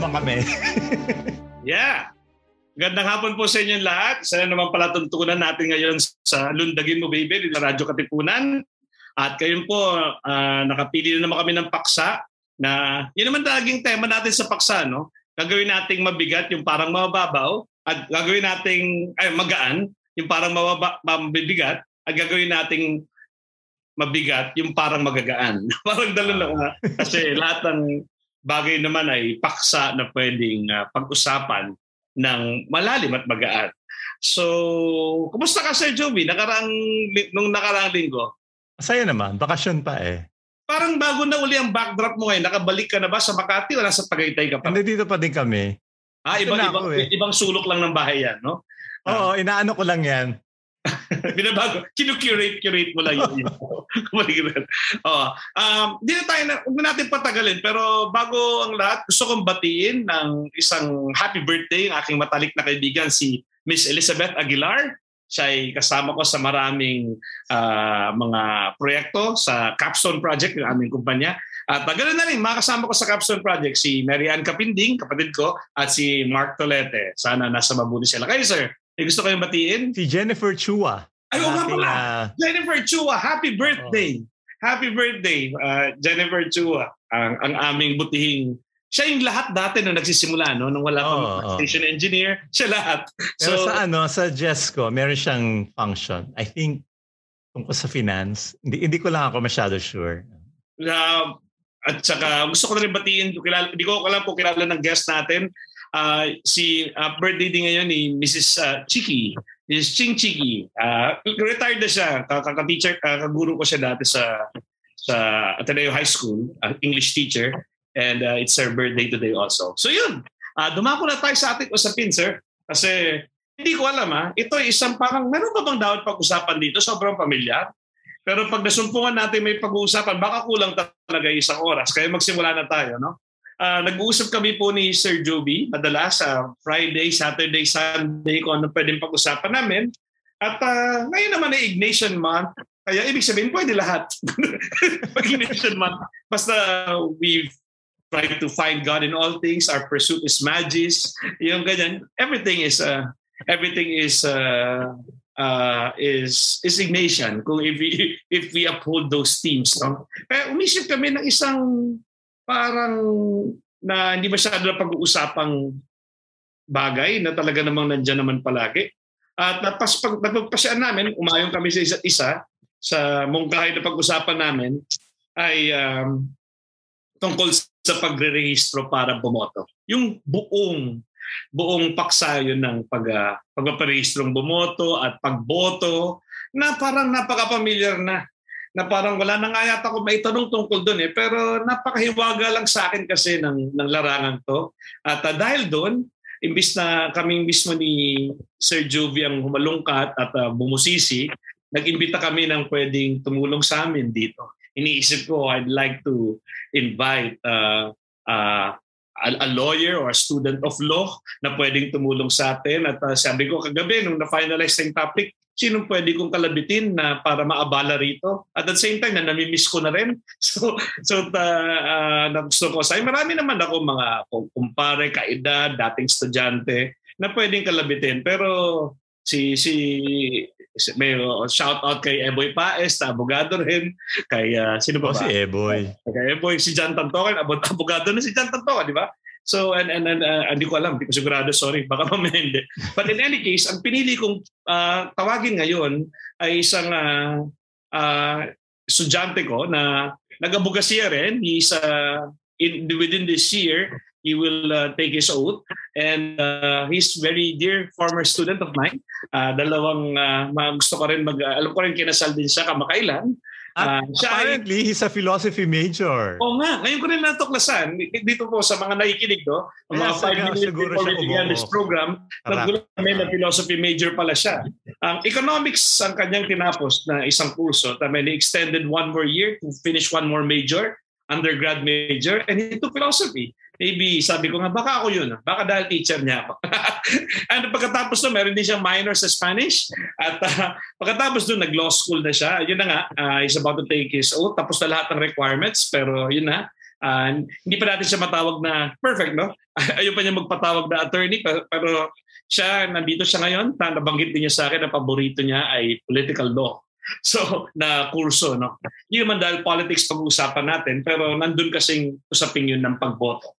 naman kami. yeah. Gandang hapon po sa inyong lahat. Sana naman pala tuntunan natin ngayon sa Lundagin Mo Baby sa Radyo Katipunan. At kayo po, uh, nakapili na naman kami ng paksa na yun naman laging tema natin sa paksa, no? Gagawin nating mabigat, yung parang mababaw, at gagawin nating ay, magaan, yung parang mababa, mabibigat, at gagawin nating mabigat, yung parang magagaan. parang dalawa. Kasi lahat ng bagay naman ay paksa na pwedeng uh, pag-usapan ng malalim at magaan. So, kumusta ka Sir Joby? Nakarang, nung nakaraang linggo? Masaya naman. Bakasyon pa eh. Parang bago na uli ang backdrop mo ngayon. Nakabalik ka na ba sa Makati o nasa Tagaytay ka pa? Hindi dito pa din kami. Ah, ibang, ibang, eh. ibang sulok lang ng bahay yan, no? Oo, uh, inaano ko lang yan. Binabago. Kinu-curate, curate mo lang yun. oh, um, di na tayo na, huwag na natin patagalin. Pero bago ang lahat, gusto kong batiin ng isang happy birthday ang aking matalik na kaibigan, si Miss Elizabeth Aguilar. Siya ay kasama ko sa maraming uh, mga proyekto sa Capstone Project, yung aming kumpanya. At ganoon na rin, makasama ko sa Capstone Project si Marianne Capinding, kapatid ko, at si Mark Tolete. Sana nasa mabuti sila. Kayo, sir, may gusto kayong batiin? Si Jennifer Chua. Ay, nga pala. Uh, Jennifer Chua, happy birthday. Oh. Happy birthday, uh, Jennifer Chua. Ang, ang aming butihing siya yung lahat dati na nagsisimula no nung wala pang oh, station oh. engineer siya lahat so Pero sa ano sa Jesco meron siyang function I think tungkol sa finance hindi hindi ko lang ako masyado sure uh, at saka gusto ko na rin batiin kilala, hindi ko alam kung kilala ng guest natin uh, si uh, birthday din ngayon ni Mrs. Uh, Chiki, Mrs. Ching Chiki. Uh, retired na siya, kaka-teacher, kaguru ko siya dati sa sa Ateneo High School, uh, English teacher. And uh, it's her birthday today also. So yun, uh, dumako na tayo sa ating usapin, sir. Kasi hindi ko alam ha, ito ay isang parang, meron pa bang dapat pag-usapan dito? Sobrang pamilyar. Pero pag nasumpungan natin may pag-uusapan, baka kulang talaga isang oras. Kaya magsimula na tayo, no? Uh, nag-uusap kami po ni Sir Joby madalas sa uh, Friday, Saturday, Sunday kung ano pwedeng pag-usapan namin. At uh, ngayon naman ay Ignatian Month. Kaya ibig sabihin, pwede lahat. Pag Ignatian Month. Basta we've tried to find God in all things. Our pursuit is magis. Yung ganyan. Everything is uh, everything is uh, uh, is is Ignatian kung if we, if we uphold those themes. No? Kaya umisip kami ng isang parang na hindi masyado na pag-uusapang bagay na talaga namang nandiyan naman palagi. At napas, pag, napagpasyaan namin, umayong kami sa isa't isa sa mungkahay na pag-usapan namin ay um, tungkol sa pagre-rehistro para bumoto. Yung buong buong paksa yun ng pag, uh, pagpaparehistrong bumoto at pagboto na parang napaka-familiar na na parang wala na nga yata ako may tungkol doon eh. Pero napakahiwaga lang sa akin kasi ng, ng larangan to. At uh, dahil doon, imbis na kaming mismo ni Sir Jovi ang humalungkat at uh, bumusisi, nag-imbita kami ng pwedeng tumulong sa amin dito. Iniisip ko, I'd like to invite uh, uh, a, a lawyer or a student of law na pwedeng tumulong sa atin. At uh, sabi ko kagabi, nung na-finalize yung topic, sinong pwede kong kalabitin na para maabala rito. At at the same time, na namimiss ko na rin. So, so uh, uh, gusto ko sa marami naman ako mga kumpare, kaedad, dating estudyante na pwedeng kalabitin. Pero si si may shout out kay Eboy Paes na abogado rin kay uh, sino ba, oh, ba? si Eboy kay Eboy si John Tantokan abogado na si John Tantokan di ba So, and, and, and uh, hindi ko alam, hindi ko sigurado, sorry, baka mamaya. But in any case, ang pinili kong uh, tawagin ngayon ay isang uh, uh, estudyante ko na nag-abogasiya rin. He's, uh, in, within this year, he will uh, take his oath. And uh, he's very dear former student of mine. Uh, dalawang, uh, gusto ko rin mag, uh, alam ko rin kinasal din siya kamakailan. Uh, apparently, ay, he's a philosophy major. Oo nga. Ngayon ko rin natuklasan, dito po sa mga nakikinig, no? Ang mga 5 minutes before we began this program, nagulat kami na philosophy major pala siya. Um, economics ang kanyang tinapos na isang kurso. Tama, he extended one more year to finish one more major, undergrad major, and he took philosophy. Maybe sabi ko nga, baka ako yun. Baka dahil teacher niya ako. and pagkatapos nun, meron din siyang minor sa Spanish. At uh, pagkatapos nun, nag-law school na siya. Yun na nga, uh, he's about to take his oath. Tapos na lahat ng requirements. Pero yun na, Uh, hindi pa natin siya matawag na perfect, no? Ayaw pa niya magpatawag na attorney, pero siya, nandito siya ngayon, nabanggit din niya sa akin na paborito niya ay political law. So, na kurso, no? Hindi naman dahil politics pag-uusapan natin, pero nandun kasing usapin yun ng pagboto.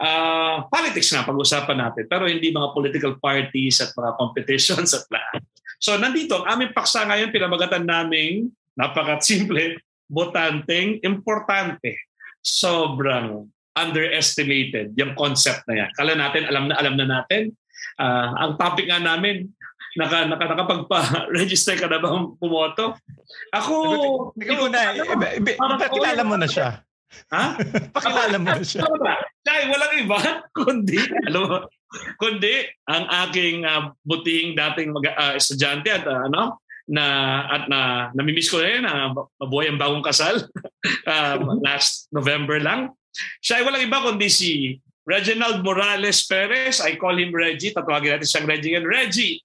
Uh, politics na pag-usapan natin, pero hindi mga political parties at mga competitions at lahat. So, nandito, ang aming paksa ngayon, pinamagatan namin, napaka-simple, botanteng importante. Sobrang underestimated yung concept na yan. Kala natin, alam na alam na natin. Uh, ang topic nga namin, naka, naka, nakapagpa-register ka na ba pumoto? Ako... Ikaw na, pakilala mo na siya. Ha? pakilala mo na siya. Dahil walang iba, kundi, alam mo, kundi ang aking uh, buting dating mag, uh, estudyante at uh, ano, na at na namimiss ko rin na uh, mabuhay ang bagong kasal um, last November lang. Siya ay walang iba kundi si Reginald Morales Perez. I call him Reggie. Tatawagin natin siyang Reggie. And Reggie,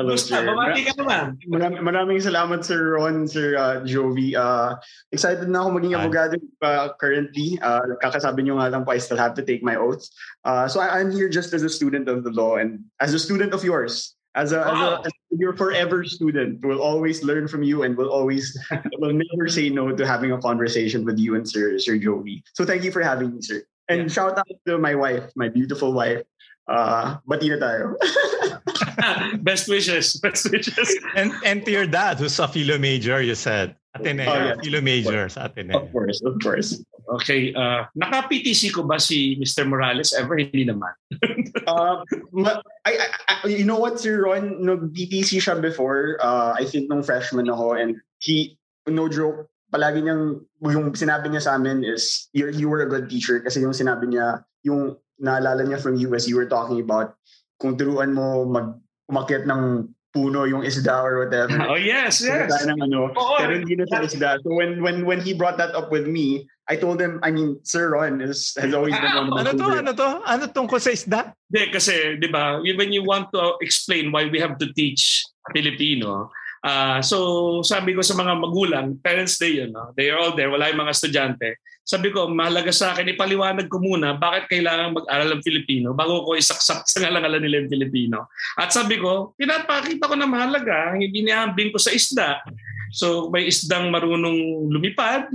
Hello, Gusto, sir. Babati ka naman. Maraming, maraming salamat, Sir Ron, Sir uh, Jovi. Uh, excited na ako maging abogado uh, currently. Uh, kakasabi nyo nga lang po, I still have to take my oaths. Uh, so I, I'm here just as a student of the law and as a student of yours. As a, wow. as a as your forever student, we'll always learn from you and we'll always will never say no to having a conversation with you and Sir Sir Jovi. So thank you for having me, sir. And yeah. shout out to my wife, my beautiful wife. Uh, bati na tayo. best wishes. Best wishes. And, and to your dad, who's a philo major, you said. Ateneo, oh, yeah. philo major sa Ateneo. Of course, of course. Okay, uh, naka-PTC ko ba si Mr. Morales ever? Hindi naman. uh, I, I, I, you know what, Sir Ron, nag-PTC siya before, uh, I think nung freshman ako, and he, no joke, palagi niyang, yung sinabi niya sa amin is, you you were a good teacher kasi yung sinabi niya, yung naalala niya from US, you were talking about kung turuan mo mag umakyat ng puno yung isda or whatever. Oh yes, yes. Ng ano, Oo, pero hindi na siya isda. So when when when he brought that up with me, I told him, I mean, Sir Ron is, has always been one of my Ano to? Ano to? Ano tungkol sa isda? Hindi, kasi, di ba, when you want to explain why we have to teach Filipino, uh, so sabi ko sa mga magulang, Parents Day yun, no? they are all there, wala yung mga estudyante. Sabi ko, mahalaga sa akin, ipaliwanag ko muna bakit kailangan mag-aral ng Filipino bago ko isaksak sa ngalangalan nila yung Filipino. At sabi ko, pinapakita ko na mahalaga, hindi nihambing ko sa isda. So may isdang marunong lumipad,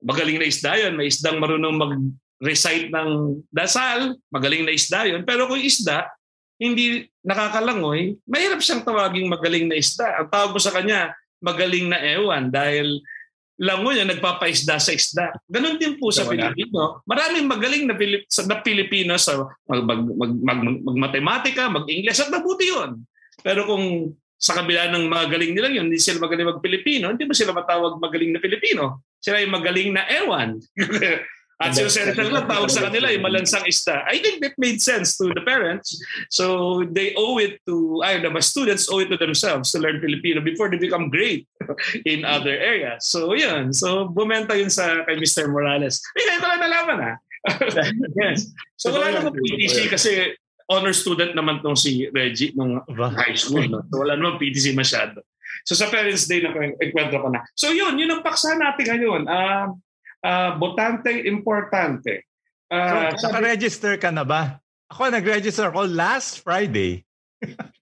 magaling na isda yun. May isdang marunong mag-recite ng dasal, magaling na isda yun. Pero kung isda, hindi nakakalangoy, mahirap siyang tawaging magaling na isda. Ang tawag mo sa kanya, magaling na ewan dahil langoy na nagpapaisda sa isda. Ganon din po sa Pilipino. Maraming magaling na, Pilip, na Pilipino sa mag, mag, mag, mag, mag-matematika, mag-English at mabuti yun. Pero kung sa kabila ng mga galing nila yun, hindi sila magaling mag-Pilipino, hindi ba sila matawag magaling na Pilipino? Sila yung magaling na ewan. At Jose Rizal lang tawag sa kanila yung malansang ista. I think that made sense to the parents. So they owe it to, ay, the students owe it to themselves to learn Filipino before they become great in other areas. So yun. So bumenta yun sa kay Mr. Morales. Ay, ko lang nalaman ha. yes. So wala naman PTC kasi honor student naman tong si Reggie nung high school. No? So wala naman PTC masyado. So sa Parents Day na kwento ko na. So yun, yun ang paksa natin ngayon. Uh, uh, botante importante. Uh, so, naka-register ka na ba? Ako nag-register ako last Friday.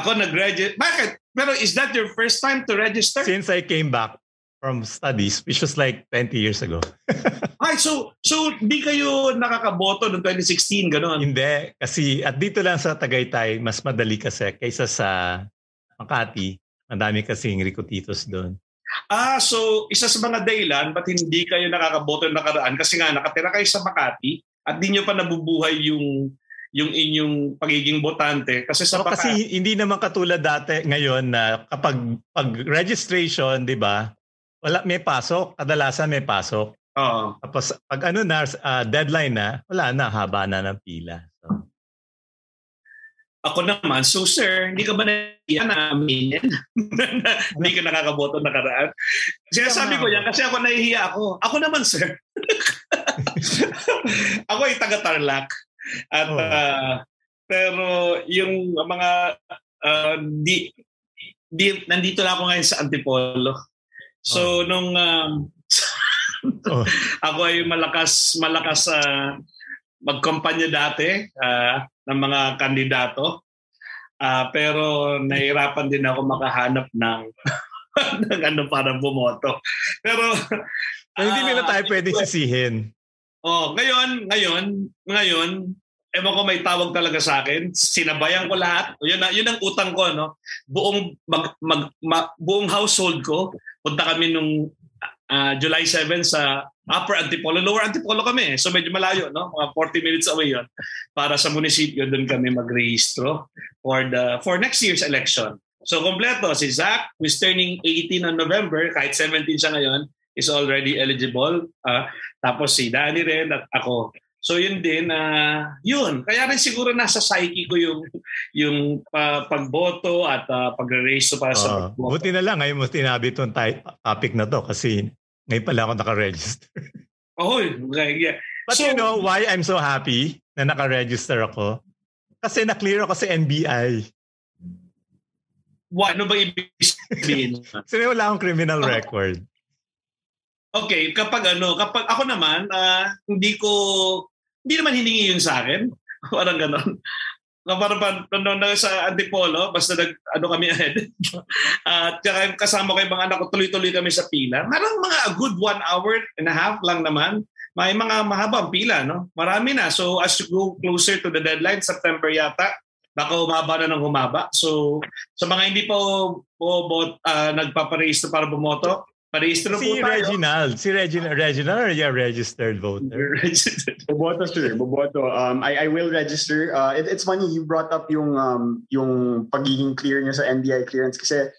ako nag-register. Bakit? Pero is that your first time to register? Since I came back from studies, which was like 20 years ago. Ay, so so di kayo nakakaboto noong 2016, gano'n? Hindi. Kasi at dito lang sa Tagaytay, mas madali kasi kaysa sa Makati. Ang dami kasing rikotitos doon. Ah, so isa sa mga dahilan ba't hindi kayo nakakaboto nakaraan kasi nga nakatira kayo sa Makati at di nyo pa nabubuhay yung yung inyong pagiging botante kasi sa so, Makati, kasi hindi naman katulad dati ngayon na kapag pag registration, 'di ba? Wala may pasok, kadalasan may pasok. Oo. Tapos pag ano na uh, deadline na, wala na haba na ng pila. Ako naman, so sir, hindi ka ba nahiya na aminin? hindi ka nakakaboto nakaraan? Sinasabi ko yan kasi ako nahihiya ako. Ako naman, sir. ako ay taga-Tarlac. At, oh. uh, pero yung mga, uh, di, di, nandito na ako ngayon sa Antipolo. So, oh. nung, um, oh. ako ay malakas malakas uh, magkampanya dati uh, ng mga kandidato. Uh, pero nahirapan din ako makahanap ng ng ano para bumoto. Pero uh, hindi nila tayo pwede sisihin. Oh, ngayon, ngayon, ngayon, ewan ko may tawag talaga sa akin. Sinabayan ko lahat. Yun, yun ang utang ko, no? Buong, mag, mag, ma, buong household ko, punta kami nung uh, July 7 sa Upper Antipolo. Lower Antipolo kami. So medyo malayo, no? Mga 40 minutes away yon Para sa munisipyo, doon kami magrehistro for, the, for next year's election. So kompleto, si Zach, who's turning 18 on November, kahit 17 siya ngayon, is already eligible. Uh, tapos si Danny rin at ako. So yun din, uh, yun. Kaya rin siguro nasa psyche ko yung yung uh, pagboto at uh, pagre-raise para uh, sa pagboto. Buti na lang ngayon mo tinabi itong topic na to kasi ngayon pala ako naka-register. oh, yeah. But so, you know why I'm so happy na naka-register ako? Kasi na-clear ako sa NBI. What? Ano ba ibig sabihin? Kasi wala akong criminal record. Okay, kapag ano, kapag ako naman, uh, hindi ko, hindi naman hiningi yun sa akin. Parang ganon. Parang pa, sa Antipolo, basta nag, ano kami ahead. At uh, kasama ko yung mga anak ko, tuloy-tuloy kami sa pila. Marang mga a good one hour and a half lang naman. May mga mahabang pila, no? Marami na. So as you go closer to the deadline, September yata, baka humaba na ng humaba. So sa mga hindi pa po, po uh, nagpaparehistro para bumoto, Parehistro si po tayo. Reginald. Si Reginald. Reginald, are you a registered voter? Boboto, sir. Boboto. Um, I, I will register. Uh, it, it's funny, you brought up yung, um, yung pagiging clear niya sa NBI clearance kasi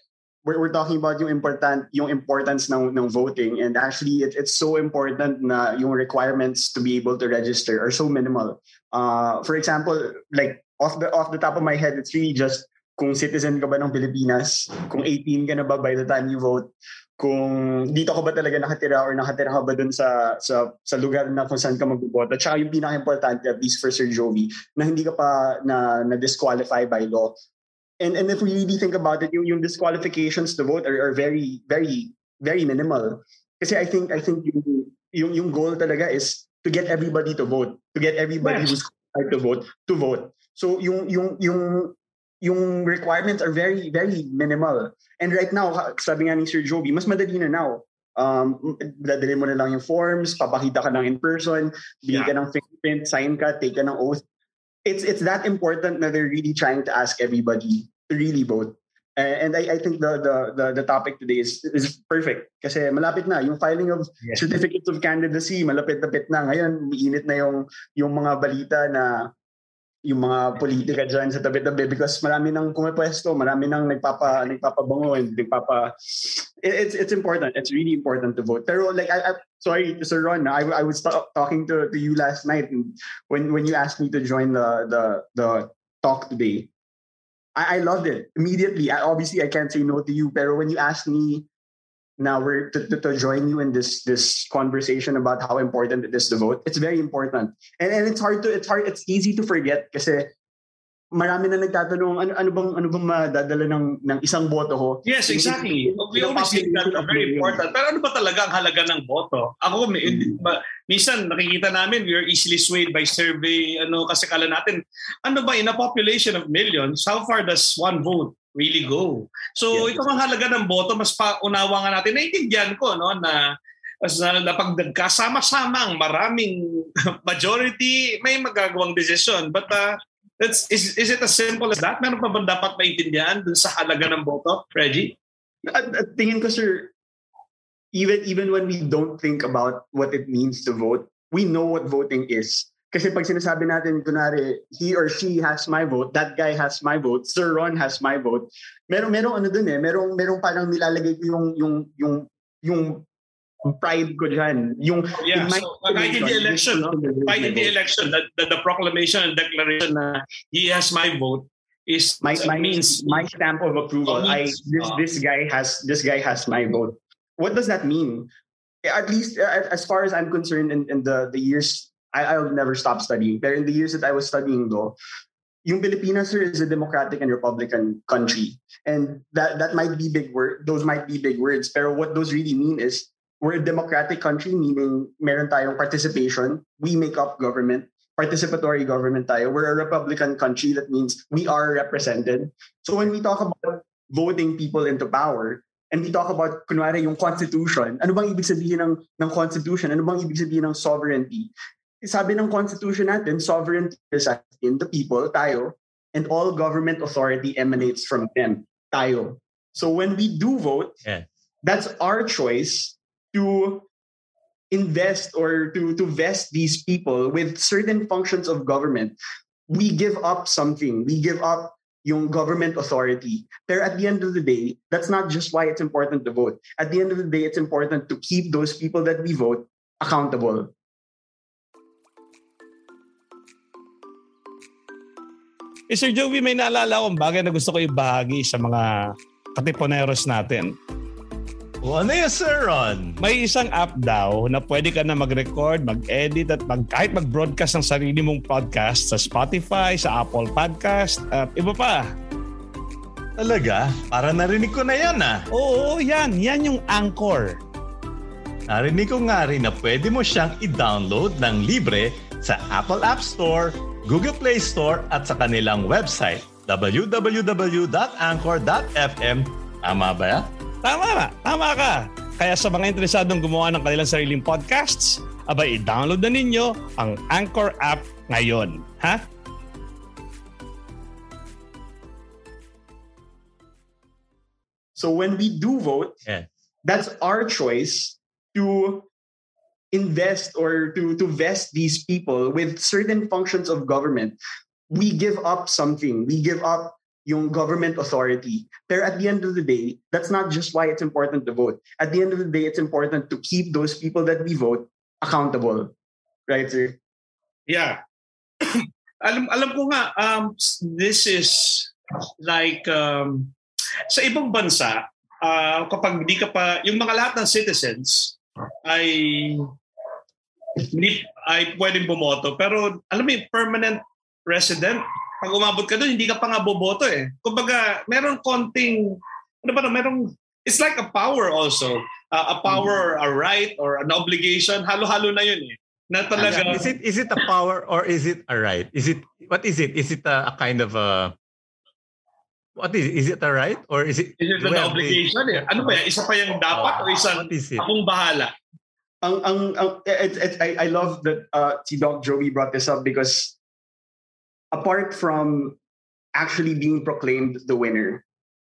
we're, we're talking about yung important yung importance ng, ng voting and actually it, it's so important na yung requirements to be able to register are so minimal. Uh, for example, like off the off the top of my head, it's really just kung citizen ka ba ng Pilipinas, kung 18 ka na ba by the time you vote, kung dito ka ba talaga nakatira or nakatira ka ba dun sa sa sa lugar na kung saan ka magboboto. Tsaka yung pinaka-importante, at least for Sir Jovi, na hindi ka pa na, na disqualify by law. And and if we really think about it, yung, yung disqualifications to vote are, are very, very, very minimal. Kasi I think I think yung, yung, yung goal talaga is to get everybody to vote, to get everybody yes. who's qualified to vote to vote. So yung yung yung yung requirements are very, very minimal. And right now, sabi nga ni Sir Joby, mas madali na now. Um, dadali mo na lang yung forms, papakita ka lang in person, bigyan yeah. ka ng fingerprint, sign ka, take ka ng oath. It's it's that important that they're really trying to ask everybody to really vote. And I, I think the, the the the topic today is is perfect kasi malapit na yung filing of yeah. certificates of candidacy malapit-lapit na ngayon umiinit na yung yung mga balita na yung mga politika dyan sa tabi-tabi because marami nang pumipwesto, marami nang nagpapa, nagpapabango and nagpapa... It's, it's important. It's really important to vote. Pero like, I, I sorry, Sir Ron, I, I was t- talking to, to you last night when, when you asked me to join the, the, the talk today. I, I loved it immediately. I, obviously, I can't say no to you, pero when you asked me now we're to, to, to, join you in this this conversation about how important it is to vote. It's very important, and and it's hard to it's hard it's easy to forget kasi marami na nagtatanong ano ano bang ano bang madadala ng ng isang boto ko. Yes, exactly. We always think that very important. Pero ano ba talaga ang halaga ng boto? Ako mm-hmm. minsan nakikita namin we are easily swayed by survey ano kasi kala natin ano ba in a population of millions how far does one vote really go. So yeah. ito ang halaga ng boto, mas paunawa nga natin. Naintindihan ko no, na as na, na pag nagkasama-sama ang maraming majority, may magagawang desisyon. But uh, that's, is, is it as simple as that? Meron pa ba dapat maintindihan dun sa halaga ng boto, Reggie? At, at tingin ko, sir, even even when we don't think about what it means to vote, we know what voting is. Kasi pag sinasabi natin, kunwari, he or she has my vote, that guy has my vote, Sir Ron has my vote, meron, meron ano dun eh, meron, meron parang nilalagay ko yung, yung, yung, yung pride ko dyan. Yung, yeah, in my so, kahit in the election, no? kahit in the election, the, the, the proclamation and declaration na he has my vote is my, my means my stamp of approval. Oh, I this uh, this guy has this guy has my vote. What does that mean? At least uh, as far as I'm concerned, in, in the the years I, I'll never stop studying. But in the years that I was studying though, yung Pilipinas sir is a democratic and republican country. And that that might be big word those might be big words. But what those really mean is we're a democratic country, meaning meron tayong participation. We make up government. Participatory government tayo. We're a Republican country. That means we are represented. So when we talk about voting people into power, and we talk about, kunwari, yung constitution, ano bang ibig sabihin ng, ng constitution? Ano bang ibig sabihin ng sovereignty? Sabi ng constitution natin, sovereignty resides in the people, tayo, and all government authority emanates from them, tayo. So when we do vote, yeah. that's our choice to invest or to, to vest these people with certain functions of government. We give up something. We give up yung government authority. But at the end of the day, that's not just why it's important to vote. At the end of the day, it's important to keep those people that we vote accountable. Eh, Sir Joey, may naalala akong bagay na gusto ko ibahagi sa mga katiponeros natin. O, ano yun, Sir Ron? May isang app daw na pwede ka na mag-record, mag-edit at mag, kahit mag-broadcast ng sarili mong podcast sa Spotify, sa Apple Podcast at iba pa. Talaga? Para narinig ko na yan ah. Oo, yan. Yan yung Anchor. Narinig ko nga rin na pwede mo siyang i-download ng libre sa Apple App Store, Google Play Store at sa kanilang website www.anchor.fm. Tama ba yan? Tama ka. Tama ka. Kaya sa mga interesadong gumawa ng kanilang sariling podcasts, abay i-download na ninyo ang Anchor app ngayon. Ha? So when we do vote, yeah. that's our choice to invest or to, to vest these people with certain functions of government. We give up something. We give up yung government authority. But at the end of the day, that's not just why it's important to vote. At the end of the day, it's important to keep those people that we vote accountable. Right, sir? Yeah. alam alam ko nga um, this is like um, sa ibang bansa uh, kapag di ka pa yung mga lahat ng citizens ay hindi ay pwedeng bumoto pero alam mo yung permanent resident pag umabot ka doon, hindi ka pa nga boboto eh. Kumbaga, meron konting, ano ba, merong, it's like a power also. Uh, a power, a right, or an obligation. Halo-halo na yun eh. Na talaga. Is it, is it a power or is it a right? Is it, what is it? Is it a, a kind of a, what is it? Is it a right or is it? Is it an obligation? Eh? Ano ba yan? Isa pa yung dapat uh, o isang is it? akong bahala? Ang, ang, ang, it, it, I, I love that uh, si Doc Joey brought this up because apart from actually being proclaimed the winner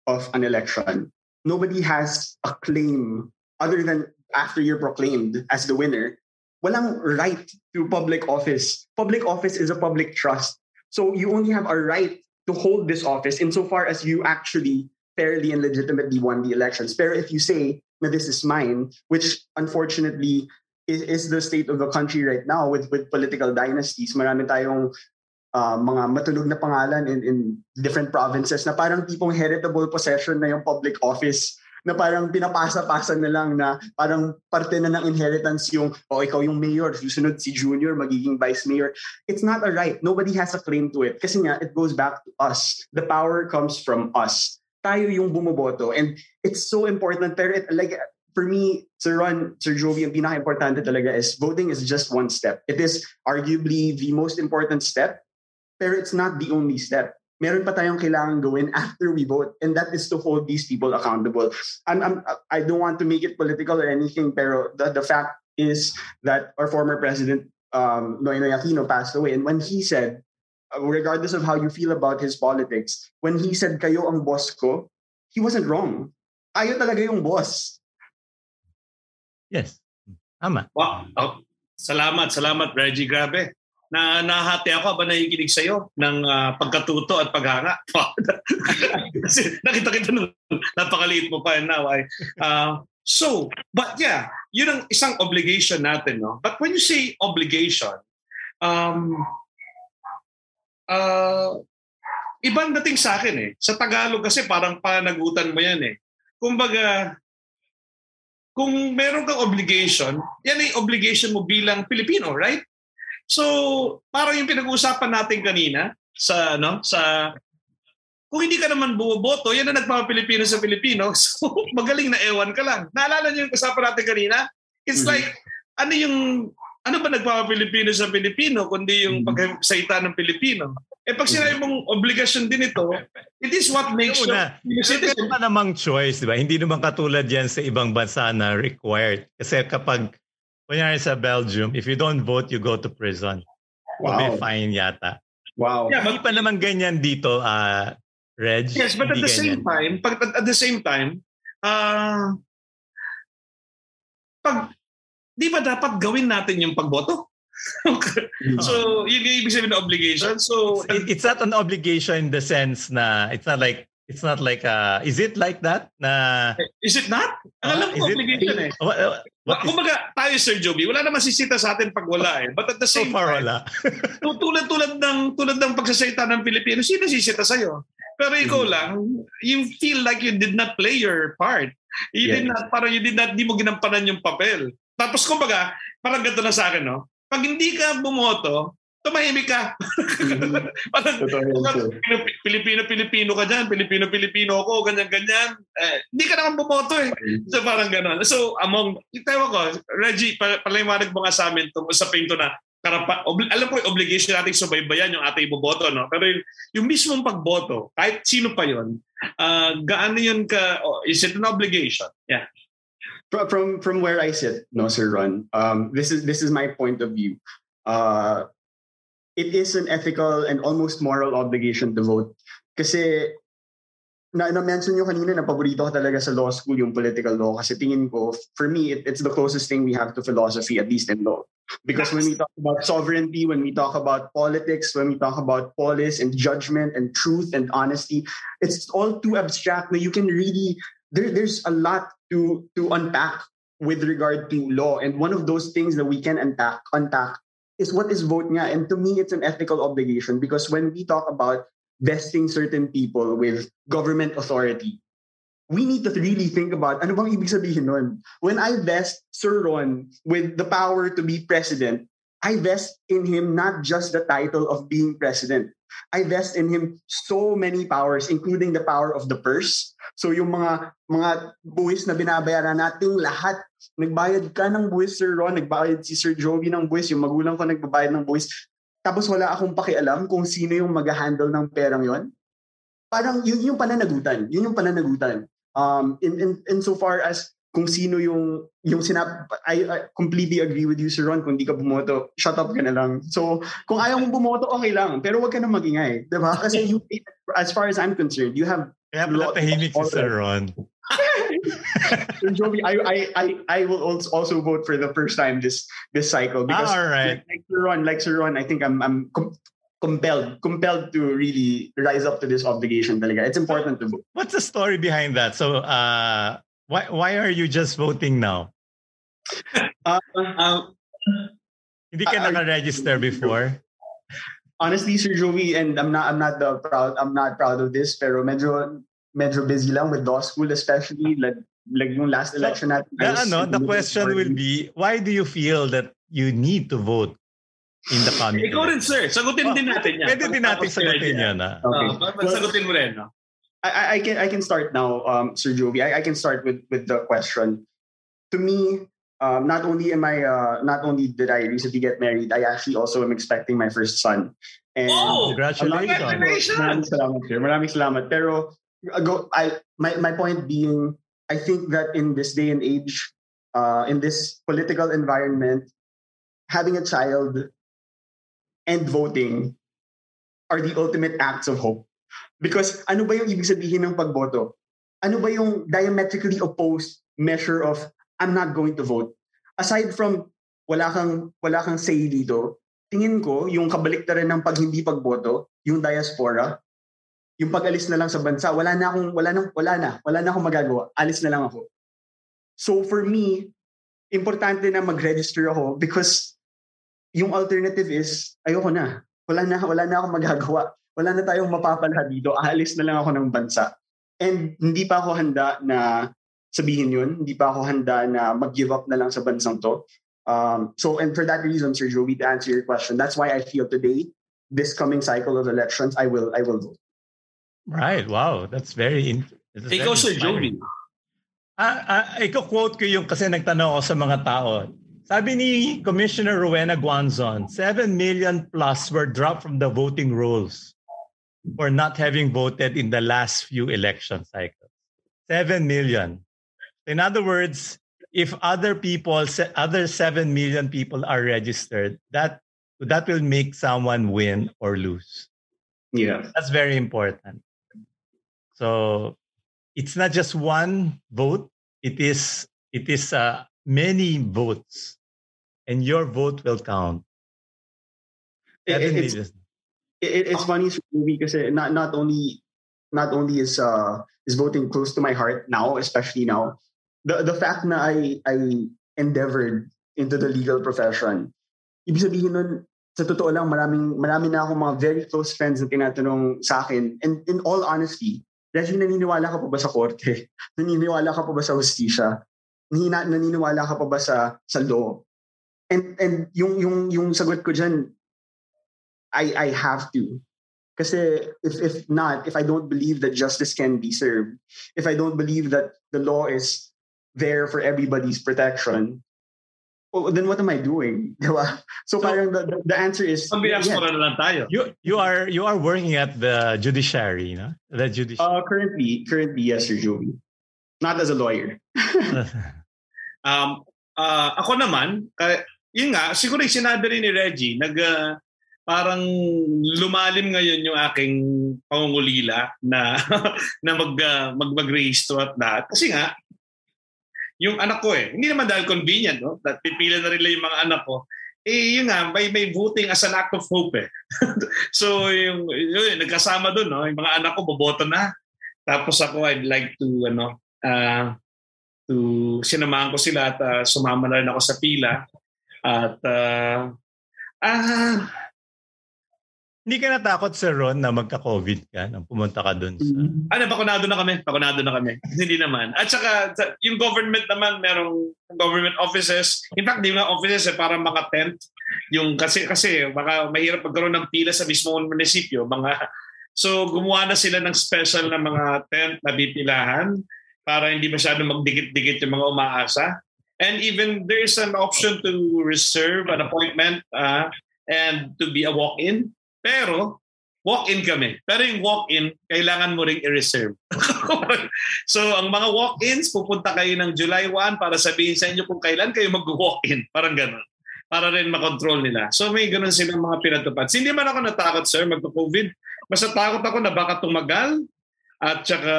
of an election, nobody has a claim other than after you're proclaimed as the winner. Walang right to public office. Public office is a public trust. So you only have a right to hold this office insofar as you actually fairly and legitimately won the elections. But if you say, that this is mine, which unfortunately is, is the state of the country right now with, with political dynasties. Marami tayong uh, mga matunog na pangalan in, in different provinces na parang tipong heritable possession na yung public office na parang pinapasa-pasa na lang na parang parte na ng inheritance yung, oh, ikaw yung mayor, susunod si junior, magiging vice mayor. It's not a right. Nobody has a claim to it. Kasi nga, it goes back to us. The power comes from us. Tayo yung bumoboto. And it's so important. Pero it, like, for me, Sir Ron, Sir Jovi, ang pinaka-importante talaga is voting is just one step. It is arguably the most important step Pero it's not the only step. Meron pa tayong kailangan gawin after we vote, and that is to hold these people accountable. I'm, I'm, I don't want to make it political or anything, pero the, the fact is that our former president, um, Noynoy Aquino, passed away. And when he said, regardless of how you feel about his politics, when he said, kayo ang boss ko, he wasn't wrong. Tayo talaga yung boss. Yes. Tama. Wow. Oh, salamat, salamat, Reggie. Grabe na nahati ako habang nakikinig sa iyo ng uh, pagkatuto at paghanga. Kasi nakita kita nung napakaliit mo pa now. Ay, uh, so, but yeah, yun ang isang obligation natin. No? But when you say obligation, um, uh, ibang dating sa akin eh. Sa Tagalog kasi parang panagutan mo yan eh. Kumbaga, kung meron kang obligation, yan ay obligation mo bilang Pilipino, right? So, parang yung pinag-uusapan natin kanina sa ano sa kung hindi ka naman bumoboto, yan ang nagpapilipino sa Pilipino. So, magaling na ewan ka lang. Naalala niyo yung kasapan natin kanina? It's mm-hmm. like, ano yung, ano ba nagpapapilipino sa Pilipino kundi yung mm-hmm. ng Pilipino? Eh pag sinabi mong obligasyon din ito, it is what makes you a citizen. Meron namang choice, di ba? Hindi naman katulad yan sa ibang bansa na required. Kasi kapag, kunyari sa Belgium, if you don't vote, you go to prison. Wow. May fine yata. Wow. Yeah, Hindi pa naman ganyan dito, uh, Reg. Yes, but at the ganyan. same time, pag, at the same time, uh, pag, di ba dapat gawin natin yung pagboto? so, yun yung ibig sabihin ng obligation. So, it, it's not an obligation in the sense na it's not like It's not like uh is it like that na Is it not? Ang alam ko obligation it, eh. What, what is, Kumbaga, tayo Sir Joby, wala naman sisita sa atin pag wala eh. But at the same so far, time, wala. tulad tulad ng tulad ng pagsasalita ng Pilipino, sino sisita sa iyo? Pero ikaw mm. lang, you feel like you did not play your part. You yes. did not, parang you did not, di mo ginampanan yung papel. Tapos kumbaga, parang ganito na sa akin, no? Pag hindi ka bumoto, tumahimik ka. Parang, Pilipino-Pilipino ka dyan, Pilipino-Pilipino ako, ganyan-ganyan. Eh, hindi ka naman bumoto eh. So parang gano'n. So among, tayo ko, Reggie, paliwanag mo nga sa amin to, sa pinto na, karapa, obli, alam ko yung obligation natin subaybayan yung ating iboboto, no? Pero yung, yung mismong pagboto, kahit sino pa yon uh, gaano yun ka, oh, is it an obligation? Yeah from from where I sit, no, Sir Ron. Um, this is this is my point of view. Uh, it is an ethical and almost moral obligation to vote. Kasi na, na-mention nyo kanina na paborito ko talaga sa law school yung political law kasi tingin ko, for me, it, it's the closest thing we have to philosophy, at least in law. Because when we talk about sovereignty, when we talk about politics, when we talk about polis and judgment and truth and honesty, it's all too abstract that you can really, there, there's a lot to to unpack with regard to law. And one of those things that we can unpack unpack is what is vote. And to me, it's an ethical obligation because when we talk about vesting certain people with government authority, we need to really think about ano bang ibig sabihin nun? When I vest Sir Ron with the power to be president, I vest in him not just the title of being president. I vest in him so many powers, including the power of the purse. So yung mga mga buwis na binabayaran nating lahat, nagbayad ka ng buwis, Sir Ron, nagbayad si Sir Jovi ng buwis, yung magulang ko nagbabayad ng buwis. Tapos wala akong pakialam kung sino yung mag-handle ng perang yon. Parang yun yung pananagutan. Yun yung pananagutan. Um, in, in, in so far as kung sino yung yung sinap I, I completely agree with you Sir Ron kung di ka bumoto shut up ka na lang so kung ayaw mong bumoto okay lang pero wag ka na magingay di ba kasi you as far as I'm concerned you have kaya pala tahimik si Sir Ron Sir Joby, I, I I I will also vote for the first time this this cycle because ah, all right. like, like Sir Ron, like Sir Ron, I think I'm I'm com- compelled compelled to really rise up to this obligation talaga. It's important to vote. What's the story behind that? So uh why why are you just voting now? Uh, um, Hindi ka uh, naka-register before? Honestly, Sir Joey, and I'm not I'm not the proud I'm not proud of this, pero medyo medyo busy lang with law school especially like like yung last election so, natin. The, ano, the question will be, why do you feel that you need to vote in the coming? Ikaw rin, sir. Sagutin oh, din natin yan. Pwede din natin sagutin yan. Ah. Okay. Uh, sagutin mo rin. No? I, I can I can start now, um, Sir Jovi. I, I can start with with the question. To me, um, not only am I uh, not only did I recently get married, I actually also am expecting my first son. And oh, congratulations! Maraming salamat, sir. Maraming salamat. Pero go, I my my point being, I think that in this day and age, uh, in this political environment, having a child and voting are the ultimate acts of hope. Because ano ba yung ibig sabihin ng pagboto? Ano ba yung diametrically opposed measure of I'm not going to vote? Aside from wala kang wala kang say dito, tingin ko yung kabaliktaran ng pag hindi pagboto, yung diaspora, yung pag-alis na lang sa bansa, wala na akong wala nang wala na, wala na akong magagawa. Alis na lang ako. So for me, importante na mag-register ako because yung alternative is ayoko na. Wala na wala na akong magagawa wala na tayong mapapalha dito, aalis na lang ako ng bansa. And hindi pa ako handa na sabihin yun. Hindi pa ako handa na mag-give up na lang sa bansang to. Um, so, and for that reason, Sir Joey, to answer your question, that's why I feel today, this coming cycle of elections, I will, I will vote. Right. Wow. That's very. That's Ikaw, Sir Joey. Ah, ah, iko-quote ko yung kasi nagtanong ako sa mga tao. Sabi ni Commissioner Rowena Guanzon, 7 million plus were dropped from the voting rolls for not having voted in the last few election cycles. 7 million. In other words, if other people, other 7 million people are registered, that that will make someone win or lose. Yeah. That's very important. So it's not just one vote, it is it is uh, many votes. And your vote will count. It, it's, it, it's funny because not not only not only is uh is voting close to my heart now, especially now, the the fact that I I endeavored into the legal profession, ibig sabihin nun, sa totoo lang, maraming, marami na akong mga very close friends na tinatanong sa akin. And in all honesty, Reggie, naniniwala ka pa ba sa korte? Naniniwala ka pa ba sa hustisya? Naniniwala ka pa ba sa, sa law? And, and yung, yung, yung sagot ko dyan, I, I have to. Kasi if, if not, if I don't believe that justice can be served, if I don't believe that the law is there for everybody's protection, well, then what am I doing? Diba? So, so parang the, the answer is na lang tayo. You you are you are working at the judiciary, no? The judiciary. Uh, currently, currently yes, Sir Joey. Not as a lawyer. um, uh, ako naman, uh, yun nga, siguro yung sinabi rin ni Reggie, nag, uh, parang lumalim ngayon yung aking pangungulila na na mag uh, mag mag-rehistro at lahat. Kasi nga yung anak ko eh. Hindi naman dahil convenient, no? That pipila na rin yung mga anak ko. Eh, yun nga, may, may voting as an act of hope eh. so, yung, yun, nagkasama doon, no? Yung mga anak ko, boboto na. Tapos ako, I'd like to, ano, uh, to, sinamahan ko sila at uh, sumama na rin ako sa pila. At, uh, ah, hindi ka natakot, Sir Ron, na magka-COVID ka nang pumunta ka doon sa... Mm-hmm. Ano, bakunado na kami. Bakunado na kami. Hindi naman. At saka, yung government naman, merong government offices. In fact, di nga offices, eh, parang mga tent. Yung, kasi, kasi, baka mahirap magkaroon ng pila sa mismong munisipyo. Mga, so, gumawa na sila ng special na mga tent na bipilahan para hindi masyado magdikit-dikit yung mga umaasa. And even there is an option to reserve an appointment uh, and to be a walk-in. Pero, walk-in kami. Pero yung walk-in, kailangan mo ring i-reserve. so, ang mga walk-ins, pupunta kayo ng July 1 para sabihin sa inyo kung kailan kayo mag-walk-in. Parang ganun. Para rin makontrol nila. So, may ganun silang mga pinatupad. Hindi man ako natakot, sir, magka-COVID. Basta takot ako na baka tumagal. At saka,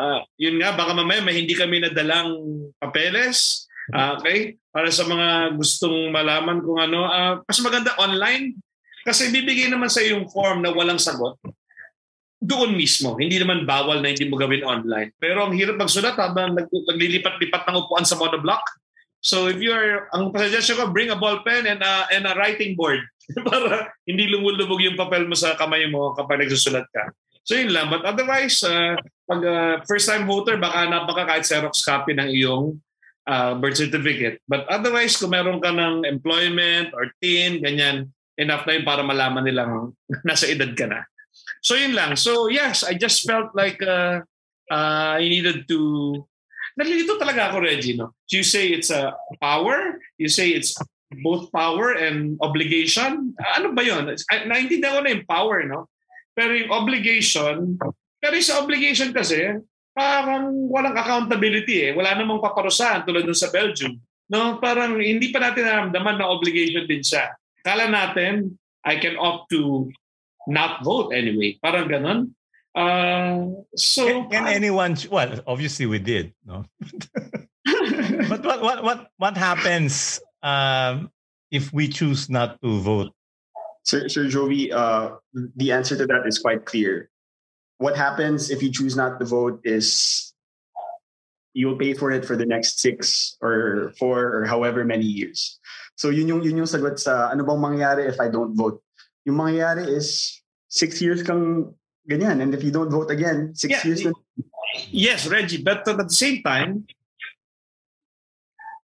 uh, yun nga, baka mamaya may hindi kami nadalang papeles. Uh, okay? Para sa mga gustong malaman kung ano. Uh, mas maganda online kasi bibigay naman sa yung form na walang sagot doon mismo. Hindi naman bawal na hindi mo gawin online. Pero ang hirap magsulat habang nag, naglilipat-lipat ng upuan sa monoblock. So if you're, ang suggestion ko, bring a ball pen and a, and a writing board para hindi lumulubog yung papel mo sa kamay mo kapag nagsusulat ka. So yun lang. But otherwise, uh, pag uh, first-time voter, baka napaka kahit Xerox copy ng iyong uh, birth certificate. But otherwise, kung meron ka ng employment or TIN, ganyan, enough na yun para malaman nilang nasa edad ka na. So yun lang. So yes, I just felt like uh, uh, I needed to... Nalilito talaga ako, Reggie. No? You say it's a power. You say it's both power and obligation. Ano ba yun? Naintindihan ko na yung power, no? Pero yung obligation, pero sa obligation kasi, parang walang accountability eh. Wala namang paparusahan tulad dun sa Belgium. No, parang hindi pa natin naramdaman na obligation din siya. Kala natin, I can opt to not vote anyway. Parang ganun. Uh, so can, can anyone? Well, obviously we did, no. but what what what what happens um, if we choose not to vote? Sir, Sir Jovi, uh, the answer to that is quite clear. What happens if you choose not to vote is you'll pay for it for the next six or four or however many years. So yun yung, yun yung sagot sa ano bang mangyayari if I don't vote. Yung mangyayari is six years kang ganyan. And if you don't vote again, six yeah, years na. Yes, Reggie. But at the same time,